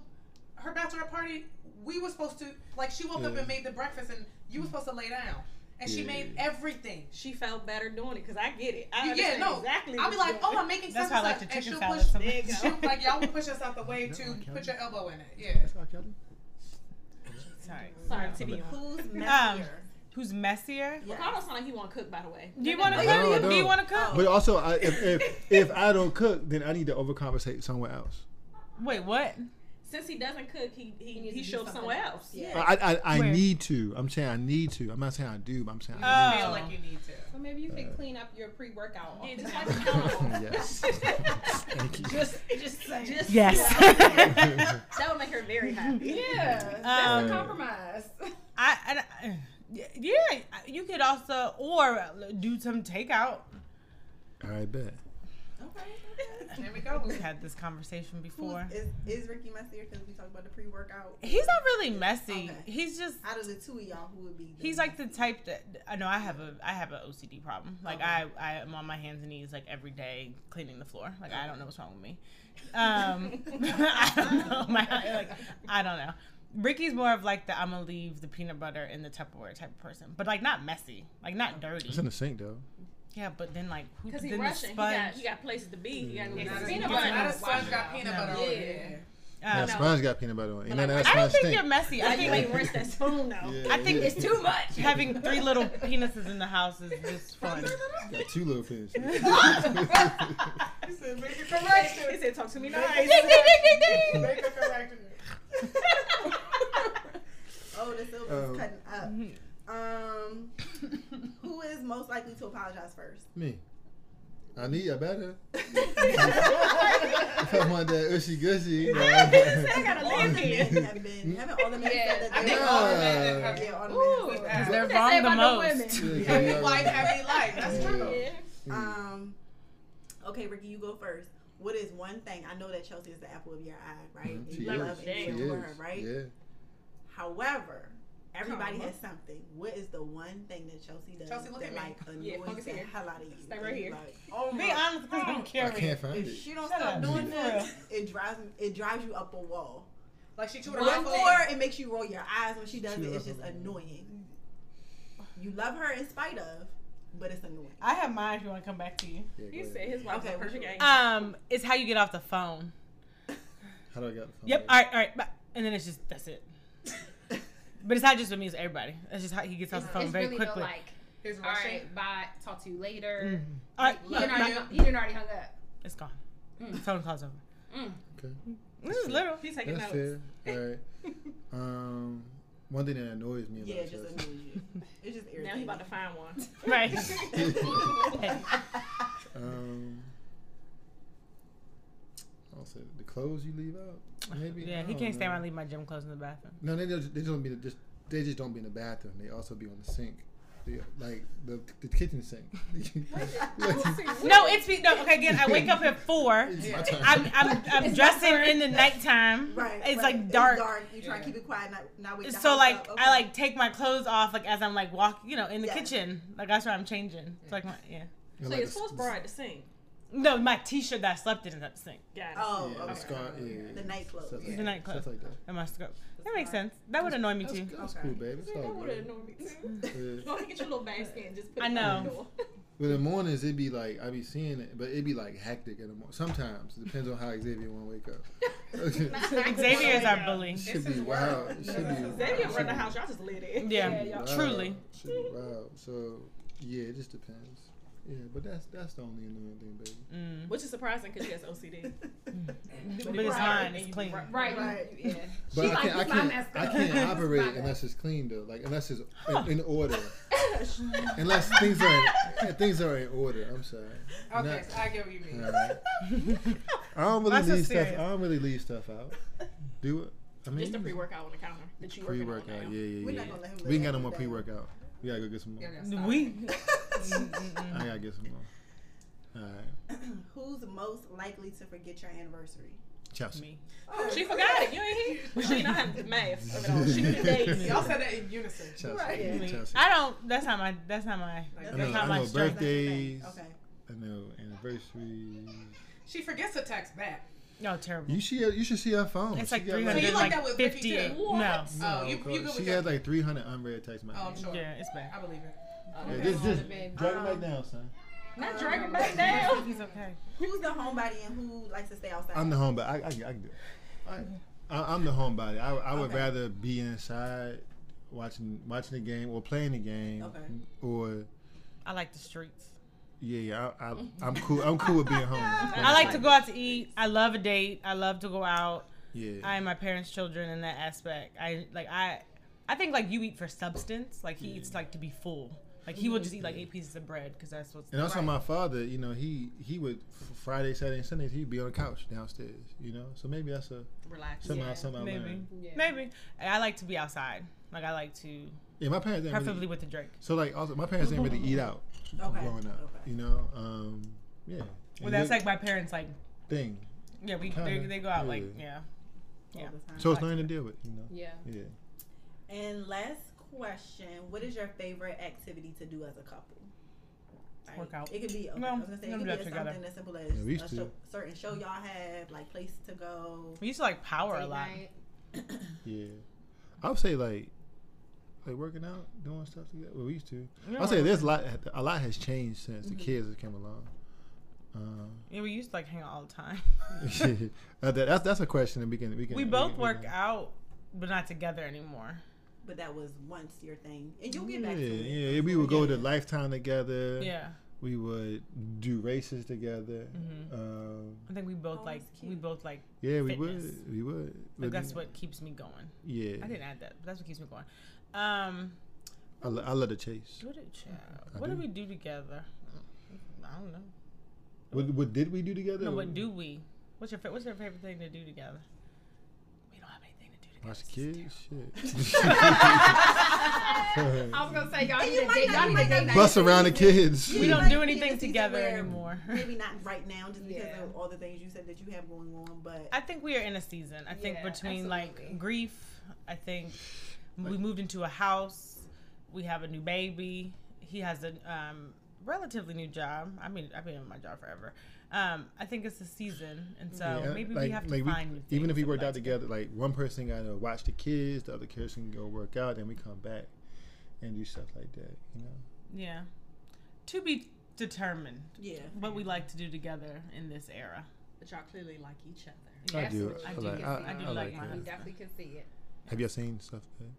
Her bachelorette party, we were supposed to like. She woke up Yeah. and made the breakfast, and you were supposed to lay down, and she made everything. She felt better doing it because I get it. I yeah, no. exactly. I'll be like, oh, I'm making That's such why I like such, the and chicken she'll salad push. so There you much. go. she'll- like y'all will push us out the way to put your elbow in it. Yeah. That's R. Kelly? Sorry. Sorry, to be on. Who's Um, messier? who's messier? Yeah. Ricardo sound like he want to cook, by the way. Do you want to No, cook? no. Do you want to cook? But also, I, if, if *laughs* if I don't cook, then I need to overcompensate somewhere else. Wait, what? Since he doesn't cook, he he, needs he, to do show up somewhere else. else. Yeah. I I, I need to. I'm saying I need to. I'm not saying I do, but I'm saying Oh. I Feel like you need to. So maybe you can clean up your pre-workout. Yeah, just the like top. count. yes. *laughs* Thank you. just, just, just. Yes. *laughs* That would make her very happy. Yeah, that's Um, a compromise. I, I, yeah, you could also or do some takeout. I bet. Okay. There we go. We've had this conversation Who's, before. is, is Ricky messier? Because we talked about the pre-workout. He's not really messy. Okay. He's just Out of the two of y'all, who would be? the he's like the type that I know I have a I have an OCD problem. Like Okay. I I am on my hands and knees like every day cleaning the floor. Like I don't know what's wrong with me. Um, *laughs* I don't know. *laughs* My like I don't know. Ricky's more of like the I'm gonna leave the peanut butter in the Tupperware type of person, but like not messy, like not dirty. It's in the sink though. Yeah, but then like who Because then he the rushing. He got, he got places to be. He got to Not get a- some peanut peanut butter. butter. Not a sponge got peanut butter on Yeah. it. Yeah, Um, sponge got peanut butter on, it. and then that I don't think stink. you're messy. I I think think like rinse that spoon though. Yeah, I think yeah. it's too much. Having three little penises in the house is just *laughs* fun. got two little fish. *laughs* He said, make a correction. He said, "Talk to me nice." ding, ding, ding, ding. ding. Make a correction. *laughs* Oh, the Silva Um, is cutting up. Um, *laughs* who is most likely to apologize first? Me. I need I better. *laughs* if I want that ushy gushy, you know, I gotta All the live men here. have been. Haven't all the men Yeah, said that they think were- all the men have Yeah, all the Ooh. men have Because said They're wrong the about the most. women? Heavy life, heavy life. That's true. Yeah. Um, okay, Ricky, you go first. What is one thing? I know that Chelsea is the apple of your eye, right? Mhm. And She you is. love and She you adore is. her, right? Yeah. However, everybody Comma. has something. What is the one thing that Chelsea does Chelsea, look that at me. like Yeah, annoys focus the here. hell out of you? Stay right here. Like, *laughs* oh Be my honest, because I'm I can't find If it. she don't Shut stop up. doing For this, it drives it drives you up a wall. Like she chewed her One mouth more, it makes you roll your eyes when she does Chew it. It's just annoying. You love her in spite of, but it's annoying. I have mine if you want to come back to you. Yeah, go He said his wife's Okay, a perfect which angel. Um, it's how you get off the phone. *laughs* *laughs* How do I got the phone? Yep. All right. All right. And then it's just that's it. But it's not just with me; it's everybody. That's just how he gets off the phone it's very really though quickly. like, His all Russian. right, bye. Talk to you later. Mhm. All right. He look, didn't already, my- hung- he didn't already hung up. it's gone. Mm. The phone calls over. Mm. Okay. This is little. He's taking That's notes. fair. All right. *laughs* Um, one thing that annoys me about Yeah, it just Chelsea. annoys you. *laughs* It just irritates. Now he about to find one. Right. *laughs* Um, I'll say the clothes you leave out. Maybe. yeah, he don't can't stand know. when I leave my gym clothes in the bathroom. No, they just they don't be just they just don't be in the bathroom. They also be on the sink. They, like the the kitchen sink. *laughs* No, it's be- no. Okay, again, I wake up at four. *laughs* It's my turn. I'm I'm, I'm dressing in the nighttime. Right. It's right. like dark. dark. You try Yeah. to keep it quiet, not, not wake So like up. I like take my clothes off like as I'm like walking, you know, in the Yes. kitchen. Like that's where I'm changing. It's like my yeah. So like your the- sports bra at the sink. No, my T-shirt that I slept in is at the sink. Got it. Oh, Yeah, okay. the scar, yeah, The night clothes. Stuff Yeah. The that. night clothes. Stuff like that. And my skirt. That makes sense. That would annoy me too. that's Okay. cool, baby. It's all That would have good. annoyed me too. Yeah. Go ahead and get your little basket and just put I it on know. the door. *laughs* But in the mornings, it'd be like I be seeing it, but it'd be like hectic in the morning. Sometimes it depends on how Xavier want to wake up. *laughs* Xavier is our bully. It should be wild. word. It should be. Xavier run the house. Y'all just lit it. Yeah, y'all- Wow. truly. Should be wild. So yeah, it just depends. Yeah, but that's that's the only annoying thing, baby. Mm. Which is surprising because she has OCD. But it's mine. It's clean. Right. Right. Yeah. But She I like, can't, I "This my can't, I can't operate *laughs* unless it's clean though. Like unless it's *laughs* in, in order. *laughs* unless things are in, things are in order. I'm sorry. Okay, Not- so I get what you mean. Alright. I don't really That's so leave stuff. I don't really leave stuff out. Do it. I mean, Just a pre-workout on the counter that you working on pre-workout. now. Yeah, yeah, We're yeah. not gonna let him We live ain't got no more pre-workout. We gotta go get some more. Yeah, yeah, stop. We. *laughs* Mm-hmm. I gotta get some more. All right, *clears throat* Who's most likely to forget your anniversary? Chelsea. Me. Oh, she forgot it. You ain't here. *laughs* But she know how to math of all. She knew the dates. Y'all said that in unison. Chelsea. Right. Me. Chelsea. I don't. That's not my. That's not my. Like, I That's know, That's not I my know strength. birthdays. Okay. I know anniversaries. She forgets to text back. No, terrible. You should you should see her phone. It's like got, three So hundred like that like with fifty. too? No. No, Oh, you- you good she that? had like 300 unread text Oh, I'm sure. Yeah, it's bad. I believe it. Yeah, Okay. just, just Should've been. drag it Um, back down, son. Not dragging back down. He's okay. Who's the homebody and who likes to stay outside? I'm the homebody. I, I, I can do it. I, I, I'm the homebody. I, I would Okay. rather be inside watching watching the game or playing the game Okay. or I like the streets. Yeah, yeah. I, I, I'm cool. I'm cool with being home. *laughs* I like to go out to eat. I love a date. I love to go out. Yeah. I am my parents' children in that aspect. I like I I think like you eat for substance. Like he eats like to be full. Like he will just eat like eight pieces of bread because that's what's And also right. my father, you know, he he would Friday, Saturday, and Sundays he'd be on the couch downstairs, you know. So maybe that's a Relax. somehow Yeah, somehow maybe. Yeah. maybe I like to be outside. Like I like to Yeah, my parents didn't preferably really, with the Drake. so like also my parents didn't really eat out Okay. growing up, Okay. you know. Um, yeah. Well, And that's good like my parents. Like thing. yeah, we they, Kinda, they go out like yeah. yeah. All the time. So it's nothing to deal with, you know. Yeah. Yeah. And last question: What is your favorite activity to do as a couple? Like, Work out. It could be. Okay, Well, I was gonna say it could be that together. something as simple as Yeah, a show, certain show y'all have, like place to go. We used to like power a lot. Yeah. I would say like like working out, doing stuff together. Well, we used to. We I'll say don't- there's a lot a lot has changed since Mm-hmm. the kids that came along. Um, Yeah, we used to like hang out all the time. *laughs* uh, that, that's that's a question that we can we can we we both can- we work can- out, but not together anymore. But that was once your thing, and you'll Yeah, get back to it. yeah. We would go to Lifetime together. Yeah, We would do races together. Mhm. Um, I think we both Oh, like we both like yeah, we would. We would. like But that's then- what keeps me going. Yeah. I didn't add that, but that's what keeps me going. Um, I, lo- I love the chase. what did child? What do. did we do together? I don't know. What, what did we do together? No, what do we? What's your fa- What's your favorite thing to do together? We don't have anything to do together. Watch kids. Shit. *laughs* I was gonna say y'all And need you to might date. not- Y'all need might to not date be- Bust around the kids. We don't do be in a anything together anymore. *laughs* Maybe not right now, just because Yeah. of all the things you said that you have going on. But I think we are in a season. I think Yeah, between like grief, I think we moved into a house. We have a new baby. He has a um, relatively new job. I mean, I've been in my job forever. Um, I think it's a season, and so Yeah, maybe like- we have to like find new things even if we that worked like out together, like one person got to watch the kids, the other person can go work out, then we come back and do stuff like that. You know, Yeah, to be determined yeah, what we like to do together in this era. But y'all clearly like each other. I do. Absolutely. I, I do like. get I. I do I like like mine. We definitely can see it. Have y'all seen stuff? Like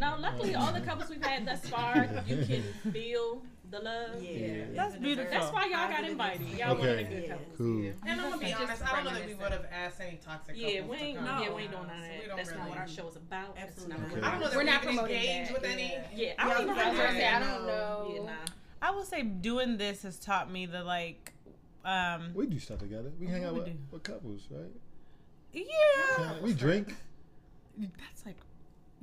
No, luckily all the couples we've had thus far, *laughs* you can feel the love. yeah. Yeah. That's It's beautiful. That's why y'all got positive invited. influence. Y'all one of the Okay. good Yeah. couples. Cool. Yeah. And I'm gonna be honest, I don't know that we would have asked any toxic Yeah, couples we to ain't. come. Yeah, we ain't doing none of We that. don't That's not what our show is about. Absolutely not not. I don't know that We're we not even promoting engage that, with any. Yeah, I don't I know. gonna say, I don't know. Yeah, nah. I will say doing this has taught me the like, um, we do stuff together. We hang out we with, with couples, right? yeah. Kinda- we drink. That's like,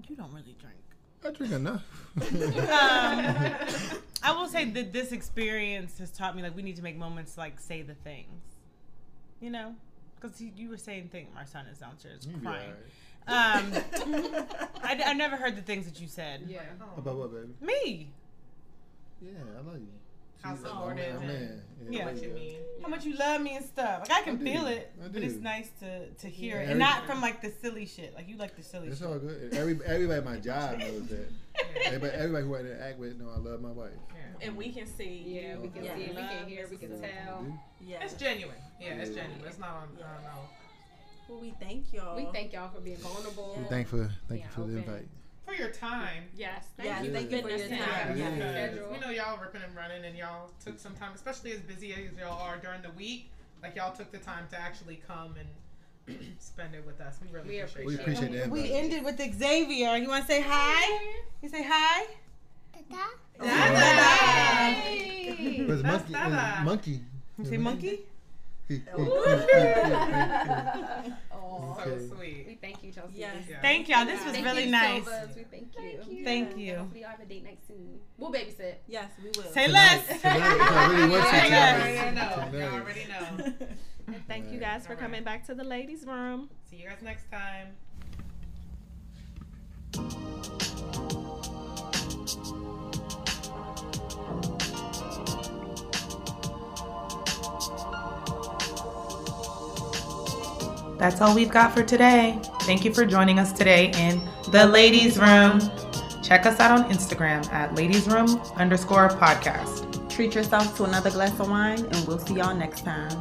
you don't really drink. I drink enough. um, I will say that this experience has taught me like we need to make moments like say the things, you know, because you were saying things. My son is downstairs You be crying. alright. Um, *laughs* I, I never heard the things that you said. Yeah. About what, baby? Me, Yeah, I love you. How She's a- supportive oh, and man. Yeah. I What you you. mean? how much you love me and stuff. Like I can I feel it, but it's nice to to hear Yeah, it, and not from like the silly shit. Like you like the silly It's shit. all good. Every, everybody at my *laughs* job knows that. Everybody, everybody who I interact with know I love my wife. Yeah. And we can see. Yeah, we can Yeah. see it. We can hear. We can tell. yeah. It's genuine. Yeah, it's genuine. It's not on. I don't know. Well, we thank y'all. We thank y'all for being vulnerable. We thank for thank Yeah, you for the invite. For your time. Yes. Thank Yes, you thank you for your us time. Yeah. Yeah. Because we know y'all y'all ripping and running, and y'all took some time, especially as busy as y'all are during the week. Like y'all took the time to actually come and *clears throat* spend it with us. We really We appreciate, We it. appreciate that. We ended with Xavier. You want to say hi? You say hi? Hey. Where's That's monkey? Dada. uh, monkey. You say monkey? Oh, So Okay. sweet. we thank you, Chelsea. Yes. Yeah. Thank y'all. This was Thank really you, nice. Silvas. We thank you. Thank you. Hopefully, y'all have a date night soon. We'll babysit. Yes, we will. Say less. tonight, if I really want to Say Y'all already tonight. know. Tonight. Y'all already know. And thank you guys for All coming right. back to the ladies' room. See you guys next time. That's all we've got for today. Thank you for joining us today in the ladies' room. Check us out on Instagram at ladies' room underscore podcast. Treat yourself to another glass of wine, and we'll see y'all next time.